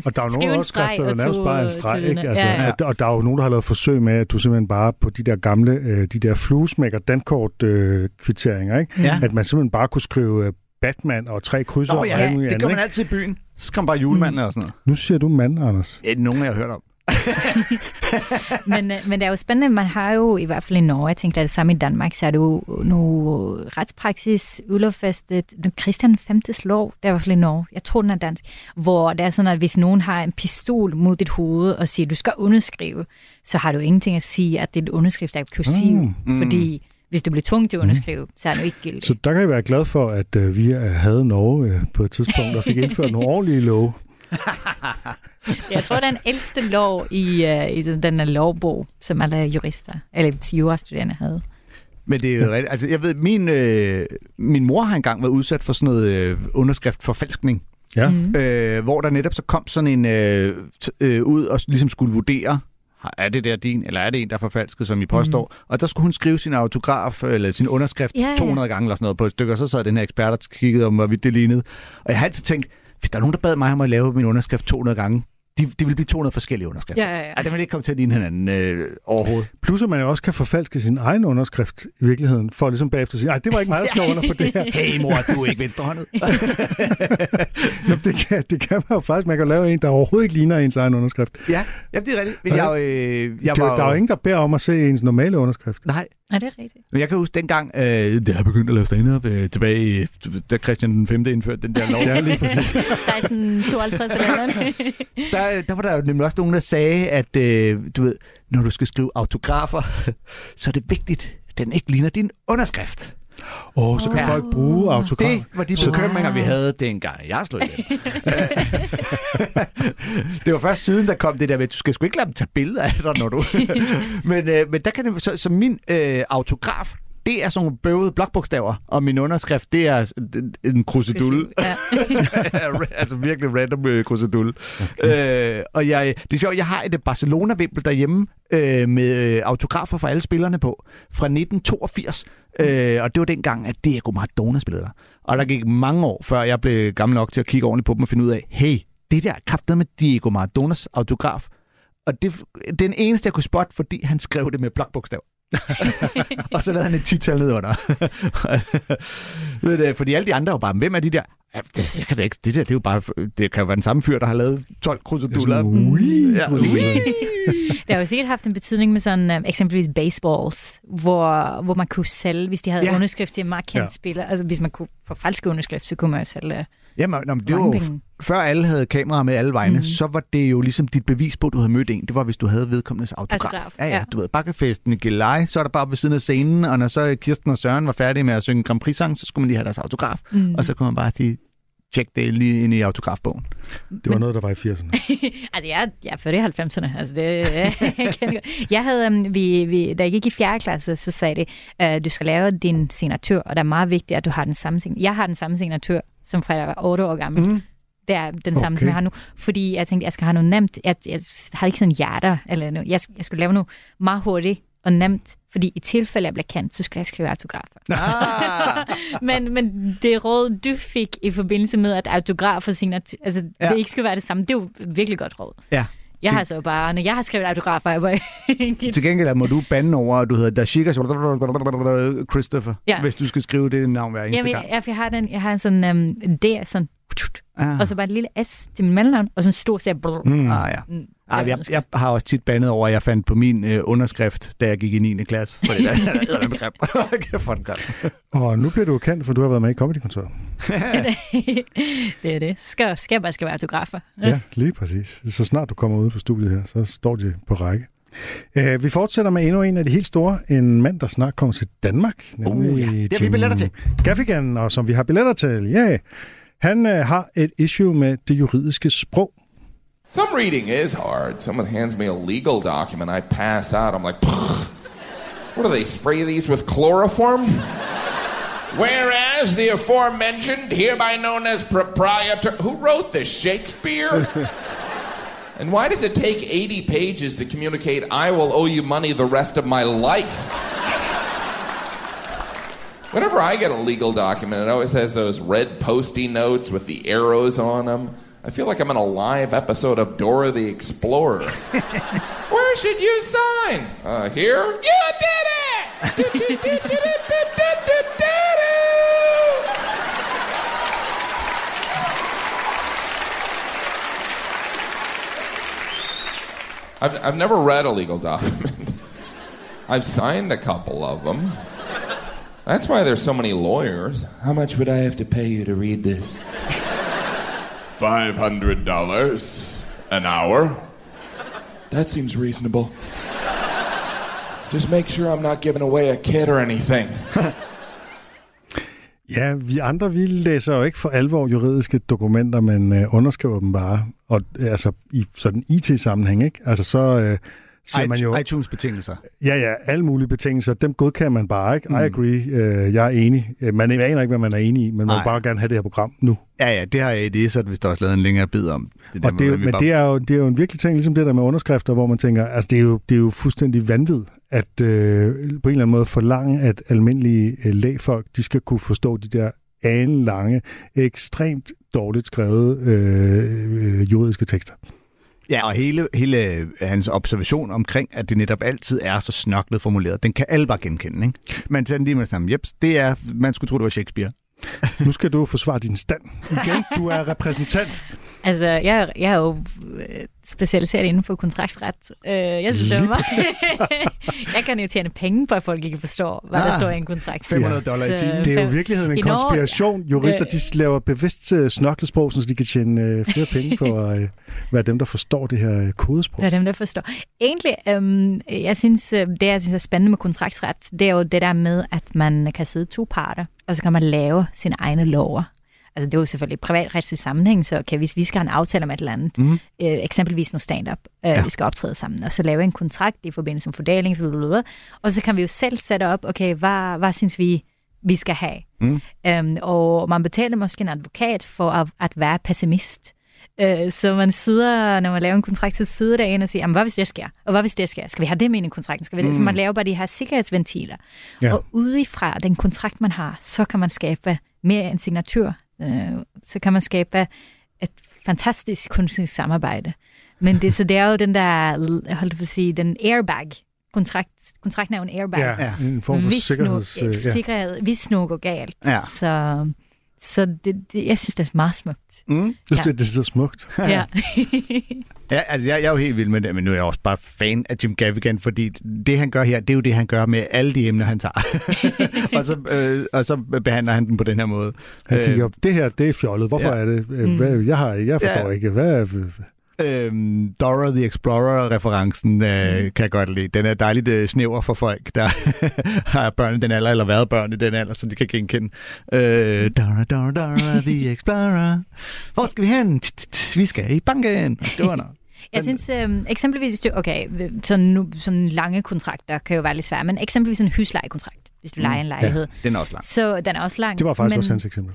Og der er jo nogle overskrifter, der og nærmest bare er en streg, ikke? Altså, Ja, ja. at- Og der er jo nogen, der har lavet forsøg med, at du simpelthen bare på de der gamle, øh, de der fluesmækker dankort øh, kvitteringer, ikke? Ja. At man simpelthen bare kunne skrive øh, Batman og tre krydser Nå og alt ja, muligt det andet, gør man ikke? altid i byen. Så kommer bare julemanden og sådan noget. Nu siger du mand, Anders. Ja, nogen jeg har hørt om. men, øh, men det er jo spændende, man har jo i hvert fald i Norge, jeg tænker, det er det samme i Danmark, så er det jo nu retspraksis udlovfæstet, den Christian 5. lov, det er i hvert fald i Norge, jeg tror den er dansk, hvor det er sådan, at hvis nogen har en pistol mod dit hoved og siger, du skal underskrive, så har du ingenting at sige, at dit underskrift er kursiv, Mm. mm. fordi hvis du bliver tvunget til at underskrive, så er det jo ikke gildt. Så der kan jeg være glad for, at øh, vi øh, havde Norge øh, på et tidspunkt og fik indført nogle ordentlige love. Jeg tror, det er den ældste lov i, uh, i den, den lovbog, som alle jurister, eller jurastuderende havde. Men det er jo rigtigt. Altså, jeg ved, min, øh, min mor har engang været udsat for sådan noget øh, underskriftforfalskning. Ja. Mm. Øh, hvor der netop så kom sådan en øh, t- øh, ud og ligesom skulle vurdere, er det der din, eller er det en, der er forfalsket, som I påstår? Mm. Og der skulle hun skrive sin autograf, eller sin underskrift, Ja, ja. 200 gange eller sådan noget på et stykke, og så sad den her ekspert og kiggede om, hvorvidt det lignede. Og jeg har altid tænkt, hvis der er nogen, der bad mig om at lave min underskrift 200 gange, de, det vil blive 200 forskellige underskrifter. Ja, ja, ja. Ej, den vil ikke komme til at ligne hinanden øh, overhovedet. Plus at man jo også kan forfalske sin egen underskrift i virkeligheden, for ligesom bagefter at sige, nej, det var ikke mig, der skrev under på det her. Hey mor, du er ikke venstrehåndet. Nå, det, kan, det kan man jo faktisk. Man kan lave en, der overhovedet ikke ligner ens egen underskrift. ja, ja, det er rigtigt. Men jeg, øh, jeg det, var, der er jo ingen, der beder om at se ens normale underskrift. Nej, Er det rigtigt? men jeg kan huske dengang, øh, da jeg begyndte at lave stand-up øh, tilbage, i, da Christian den 5. indførte den der lov. Ja, lige præcis. 1652 eller der, der var der jo nemlig også nogen, der sagde, at øh, du ved, når du skal skrive autografer, så er det vigtigt, at den ikke ligner din underskrift. Åh, oh, så kan Ja. folk bruge autograf. Det var de bekymringer, vi havde dengang. Jeg slog ihjel. det var først siden, der kom det der med, at du skal sgu ikke lade dem tage billeder af dig, når du... men, øh, men der kan det... Så, så min øh, autograf, det er sådan nogle bøvede blokbogstaver, og min underskrift, det er en- krusedulle. Ja. altså virkelig random øh, krusedulle. Okay. Øh, og jeg, det er sjovt, jeg har et Barcelona-vimpel derhjemme øh, med øh, autografer fra alle spillerne på, fra 1982. Øh, og det var dengang, at Diego Maradona spillede der. Og der gik mange år, før jeg blev gammel nok til at kigge ordentligt på dem og finde ud af, hey, det der kraftede med Diego Maradonas autograf. Og det, den eneste, jeg kunne spotte, fordi han skrev det med blokbogstav. og så lavede han et tital ned under. Ved du, fordi alle de andre var bare, hvem er de der? Ja, det, jeg kan da ikke, det der, det er jo bare, det kan jo være den samme fyr, der har lavet 12 kruseduller. Ja, Det har jo sikkert haft en betydning med sådan um, eksempelvis baseballs, hvor, hvor man kunne sælge, hvis de havde Ja. underskrift til en meget kendt Ja. spiller. Altså hvis man kunne få falske underskrift, så kunne man jo sælge Jamen, nå, det var penge. Før alle havde kameraer med alle vegne, mm. Så var det jo ligesom dit bevis på, at du havde mødt en. Det var, hvis du havde vedkommendes autograf. Autograf, ja, ja, ja. du ved, bakkefesten i Gilleleje, så er der bare ved siden af scenen, og når så Kirsten og Søren var færdige med at synge Grand Prix-sang, så skulle man lige have deres autograf. Mm. Og så kunne man bare sige, tjek det lige ind i autografbogen. Det var noget, der var i 80'erne. altså, jeg, jeg er født i 90'erne. Altså, det, jeg, kan godt. jeg havde, um, vi, vi, da jeg gik i 4. klasse, så sagde det, uh, du skal lave din signatur, og det er meget vigtigt, at du har den samme signatur. Jeg har den samme signatur, som fra jeg var 8 år gammel. Mm. Det er den samme, Okay. som jeg har nu. Fordi jeg tænkte, jeg skal have noget nemt. Jeg, jeg har ikke sådan hjerter eller noget. Jeg, jeg skulle lave noget meget hurtigt og nemt. Fordi i tilfælde, jeg bliver kendt, så skulle jeg skrive autografer. Ah, men, men det råd, du fik i forbindelse med, at autograf og signatur, altså Ja. det ikke skulle være det samme, det er jo et virkelig godt råd. ja. Jeg har så bare, når jeg har skrevet autografer, jeg bare Til gengæld må du bande over, at du hedder Dashika Christopher, Ja. hvis du skal skrive det navn hver eneste Jamen, gang. jeg, jeg, har den, jeg har sådan um, D, sådan, Ah. og så bare et lille S til min mellemnavn, og så en stor C. Mm. Mm. Ah, ja. Mm. Ah, jeg, jeg har også tit bandet over, at jeg fandt på min øh, underskrift, da jeg gik i 9. klasse. Fordi der er en begreb. Hvor er den grim. Og nu bliver du kendt, for du har været med i Comedy-kontoret. det er det. Skal, skal jeg bare skrive autografer. Ja, lige præcis. Så snart du kommer ud på studiet her, så står de på række. Uh, vi fortsætter med endnu en af de helt store. En mand, der snart kommer til Danmark. Uh, ja. Det har vi billetter til. Gaffigan, og som vi har billetter til. Ja. Yeah. Han uh, har et issue med det juridiske sprog. Some reading is hard. Someone hands me a legal document, I pass out. I'm like, "Pfft. what do they spray these with chloroform? Whereas the aforementioned, hereby known as proprietor, who wrote this? Shakespeare? and why does it take 80 pages to communicate, I will owe you money the rest of my life? Whenever I get a legal document, it always has those red posty notes with the arrows on them. I feel like I'm in a live episode of Dora the Explorer. Where should you sign? Uh, here? You did it! I've, I've never read a legal document. I've signed a couple of them. That's why there's so many lawyers. How much would I have to pay you to read this? $500 an hour. That seems reasonable. Just make sure I'm not giving away a kid or anything. Ja, vi andre, vi læser jo ikke for alvor juridiske dokumenter, men øh, underskriver dem bare. Og øh, altså i sådan IT-sammenhæng, ikke? Altså så øh, siger man jo... iTunes-betingelser. Ja, ja, alle mulige betingelser, dem godkender man bare, ikke? Mm. I agree, øh, jeg er enig. Øh, Man aner ikke, hvad man er enig i, men man Nej. vil bare gerne have det her program nu. Ja, ja, det har jeg i det, så hvis der også lavet en længere bid om. Det der Og det, jo- men det er, jo, det er jo en virkelig ting, ligesom det der med underskrifter, hvor man tænker, altså det er jo, det er jo fuldstændig vanvid, at øh, på en eller anden måde forlange, at almindelige øh, lægfolk, de skal kunne forstå de der anelange, ekstremt dårligt skrevet øh, øh, juridiske tekster. Ja, og hele, hele øh, hans observation omkring, at det netop altid er så snoklet formuleret, den kan alle bare genkende, ikke? Man tager den lige med sammen. Jeps, det er, man skulle tro, det var Shakespeare. Nu skal du forsvare din stand. Igen, du er repræsentant. Altså, jeg, jeg er jo øh, specialiseret inden for kontraktsret. Øh, jeg synes, det meget... jeg kan jo tjene penge på, at folk ikke forstår, hvad der Ah, står i en kontrakt. 500 dollar i timen. Det er jo i fem- virkeligheden en I Norge- konspiration. Jurister, Øh, de laver bevidst øh, snoklet-sprog, så de kan tjene øh, flere penge på at øh, være dem, der forstår det her øh, kodesprog. Er dem, der forstår. Egentlig, øhm, jeg synes, øh, det jeg synes er spændende med kontraktsret, det er jo det der med, at man kan sidde to parter, og så kan man lave sine egne lover. Altså det er jo selvfølgelig privatretslig sammenhæng, så kan hvis vi skal have en aftale om et eller andet, Mhm. mm. øh, eksempelvis nu stand-up, øh, ja. vi skal optræde sammen, og så lave en kontrakt i forbindelse med fordeling, blablabla, og så kan vi jo selv sætte op, okay, hvad, hvad synes vi, vi skal have? Mm. Øhm, og man betaler måske en advokat for at, at være pessimist. Øh, så man sidder, når man laver en kontrakt, så sidder der en og siger, "Jamen, hvad hvis det sker? Og hvad hvis det sker? Skal vi have det med i kontrakten? Skal vi det? Så man laver bare de her sikkerhedsventiler. Ja. Og udefra den kontrakt, man har, så kan man skabe mere en signatur. Øh, så kan man skabe et fantastisk kunstnerisk samarbejde. Men det, så det er jo den der, jeg holdt på at sige, den airbag. Kontrakt, kontrakten er jo en airbag. Ja, Ja. en form for hvis sikkerheds... Nu, øh, øh, sikkerhed, hvis noget går galt. Ja. Så, så det, det, jeg synes, det er meget smukt. Mm. Jeg synes, Ja. det, det er så smukt. Ja. Ja, altså jeg, jeg er jo helt vild med det, men nu er jeg også bare fan af Jim Gaffigan, fordi det han gør her, det er jo det, han gør med alle de emner, han tager. og, så, øh, og så behandler han den på den her måde. Han Øh, kigger op, det her, det er fjollet. Hvorfor ja. er det? Øh, Mm. Hvad, jeg, har, jeg forstår Ja. ikke. Hvad, Øhm, Dora the Explorer-referencen øh, kan jeg godt lide. Den er dejligt øh, snæver for folk, der har børn i den alder, eller været børn i den alder, så de kan genkende. Øh, Dora, Dora, Dora the Explorer. Hvor skal vi hen? Vi skal i banken. Det var noget. Jeg synes øh, eksempelvis, hvis du, okay, sådan, nu, sådan lange kontrakter kan jo være lidt svære, men eksempelvis en huslejekontrakt, hvis du Mm, lejer en lejlighed. Den er også lang. Så den er også lang. det var faktisk men, også hans eksempel.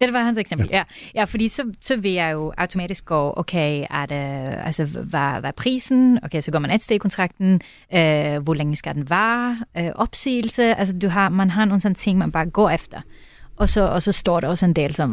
Det var hans eksempel, ja. Ja, fordi så, så vil jeg jo automatisk gå, okay, er det, altså, hvad, hvad er prisen? Okay, så går man et sted i kontrakten. Øh, hvor længe skal den vare? Øh, opsigelse? Altså, du har, man har nogle sådan ting, man bare går efter. Og så, og så står der også en del som,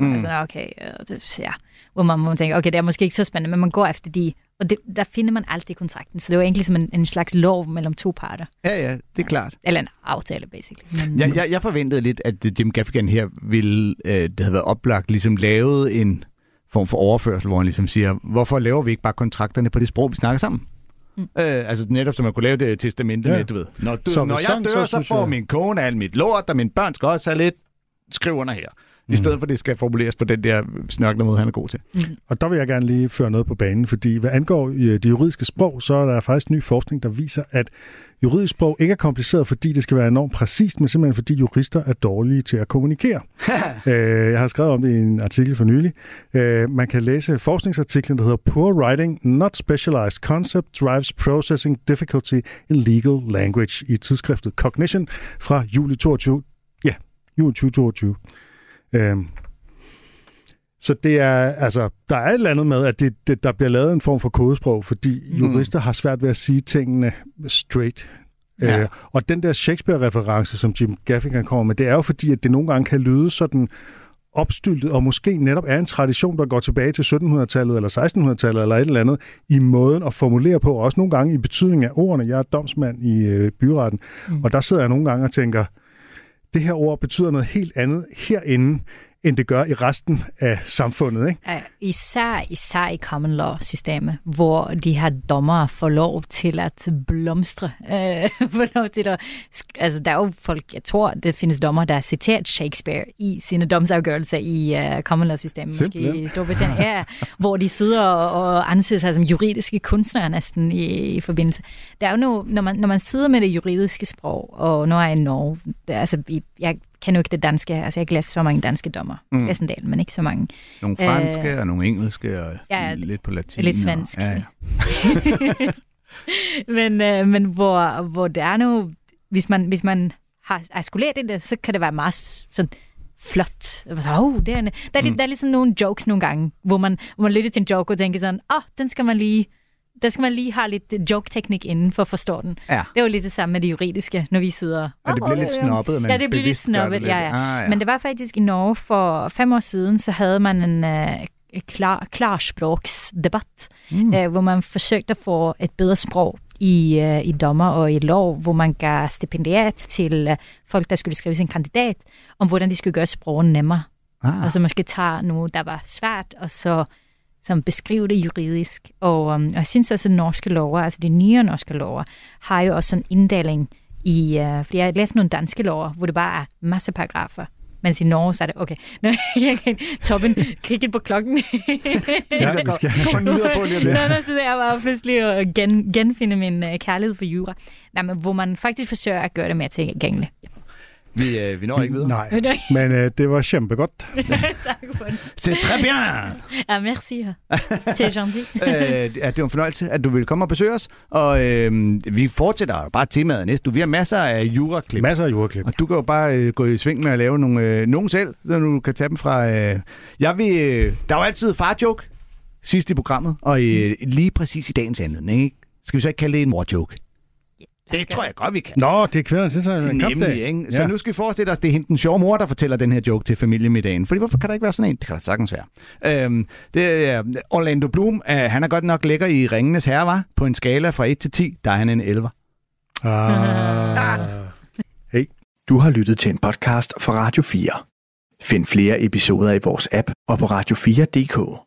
mm. altså, okay, øh, det, ja, hvor man, man tænker, okay, det er måske ikke så spændende, men man går efter de, og det, der finder man altid i kontrakten. Så det er jo egentlig som en, en slags lov mellem to parter. Ja, ja, det er klart. Eller en aftale, basically. Men, Jeg, jeg, jeg forventede lidt, at Jim Gaffigan her ville, øh, det havde været oplagt, ligesom lavet en form for overførsel, hvor han ligesom siger, hvorfor laver vi ikke bare kontrakterne på det sprog, vi snakker sammen? Mm. Øh, altså netop, så man kunne lave det testamente Ja. med, du ved. Når, du, Så når jeg dør, så så, får jeg- min kone alt mit lort, og mine børn skal også have lidt. Skriv under her. I Mm. stedet for, at det skal formuleres på den der snørkle måde, han er god til. Og der vil jeg gerne lige føre noget på banen, fordi hvad angår øh, det juridiske sprog, så er der faktisk ny forskning, der viser, at juridisk sprog ikke er kompliceret, fordi det skal være enormt præcist, men simpelthen fordi jurister er dårlige til at kommunikere. øh, jeg har skrevet om det i en artikel for nylig. Øh, man kan læse forskningsartiklen, der hedder Poor Writing, Not Specialized Concept Drives Processing Difficulty in Legal Language i tidsskriftet Cognition fra juli 22. Ja, juli 2022. Øh, så det er, altså, der er et eller andet med, at det, det, der bliver lavet en form for kodesprog, fordi Mm. jurister har svært ved at sige tingene straight. Ja. Øh, og den der Shakespeare-reference, som Jim Gaffigan kommer med, det er jo fordi, at det nogle gange kan lyde sådan opstyltet, og måske netop er en tradition, der går tilbage til 1700-tallet eller 1600-tallet eller et eller andet, i måden at formulere på, og også nogle gange i betydning af ordene. Jeg er domsmand i øh, byretten, mm. og der sidder jeg nogle gange og tænker, det her ord betyder noget helt andet herinde, end det gør i resten af samfundet. Ikke? Især, især i common law-systemet, hvor de her dommer får lov til at blomstre. Øh, får lov til at, altså, der er jo folk, jeg tror, det findes dommer, der har citeret Shakespeare i sine domsafgørelser i uh, common law-systemet, måske i Storbritannien, ja, hvor de sidder og, anser sig som juridiske kunstnere næsten i, i forbindelse. Der er jo nu, når man, når man sidder med det juridiske sprog, og når jeg er i Norge, det, er- altså, vi- jeg kender jo ikke det danske, altså jeg har læst så mange danske dommer. Mm. Del, men ikke så mange. Nogle franske øh, og nogle engelske og ja, lidt på latin. lidt svensk. Og, ja, ja. men, øh, men hvor, hvor det er nu, hvis man, hvis man har skoleret i det, så kan det være meget sådan flot. Så, oh, det er, en- der, er Mm. der er sådan nogle jokes nogle gange, hvor man, hvor man lytter til en joke og tænker sådan, åh, oh, den skal man lige, der skal man lige have lidt joke-teknik inden for at forstå den. Ja. Det er jo lidt det samme med det juridiske, når vi sidder... Og det bliver lidt snobbet, man Ja, det bliver lidt snobbet, ja, ja. Ah, ja. Men det var faktisk i Norge for fem år siden, så havde man en, øh, klar, klarspråksdebat, mm. øh, hvor man forsøgte at få et bedre sprog i, øh, i dommer og i lov, hvor man gav stipendiat til øh, folk, der skulle skrive sin kandidat, om hvordan de skulle gøre sproget nemmere. Ah. Og så måske tage noget, der var svært, og så som beskrive det juridisk. Og, um, og jeg synes også, at norske lover, altså de nye norske lover, har jo også en inddeling i, uh, fordi jeg har læst nogle danske lover, hvor det bare er masse paragrafer. Mens i Norge, så er det, okay, Nå, jeg kan toppen, kigge på klokken. Ja, vi skal komme videre på lige lidt. Nå, nå, så det er bare pludselig at gen, genfinde min uh, kærlighed for jura. Nej, men hvor man faktisk forsøger at gøre det mere tilgængeligt. Vi, øh, vi når ikke videre. Nej, men øh, det var kæmpegodt. tak for det. C'est très bien! Ja, merci. Det er gentil. øh, ja, det var en fornøjelse, at du ville komme og besøge os. Og øh, vi fortsætter bare temaet næste. Vi har masser af juraklip. Masser af juraklip. Og du kan jo bare øh, gå i sving med at lave nogle, øh, nogle selv, så du kan tage dem fra... Øh, jeg vil, øh, der er jo altid far-joke sidst i programmet, og øh, lige præcis i dagens anledning. Ikke? Skal vi så ikke kalde det en mor-joke? Det tror jeg godt, vi kan. Nå, det er kvindernes internationale kampdag. Nemlig, ikke? Så nu skal vi forestille os, det er hende den sjove mor, der fortæller den her joke til familiemiddagen. Fordi hvorfor kan der ikke være sådan en? Det kan der sagtens være. Øhm, det er Orlando Bloom. Øh, han er godt nok lækker i Ringenes Herre, var? På en skala fra 1 til 10, der er han en 11. Ah. Hey. Du har lyttet til en podcast fra Radio 4. Find flere episoder i vores app og på radio4.dk.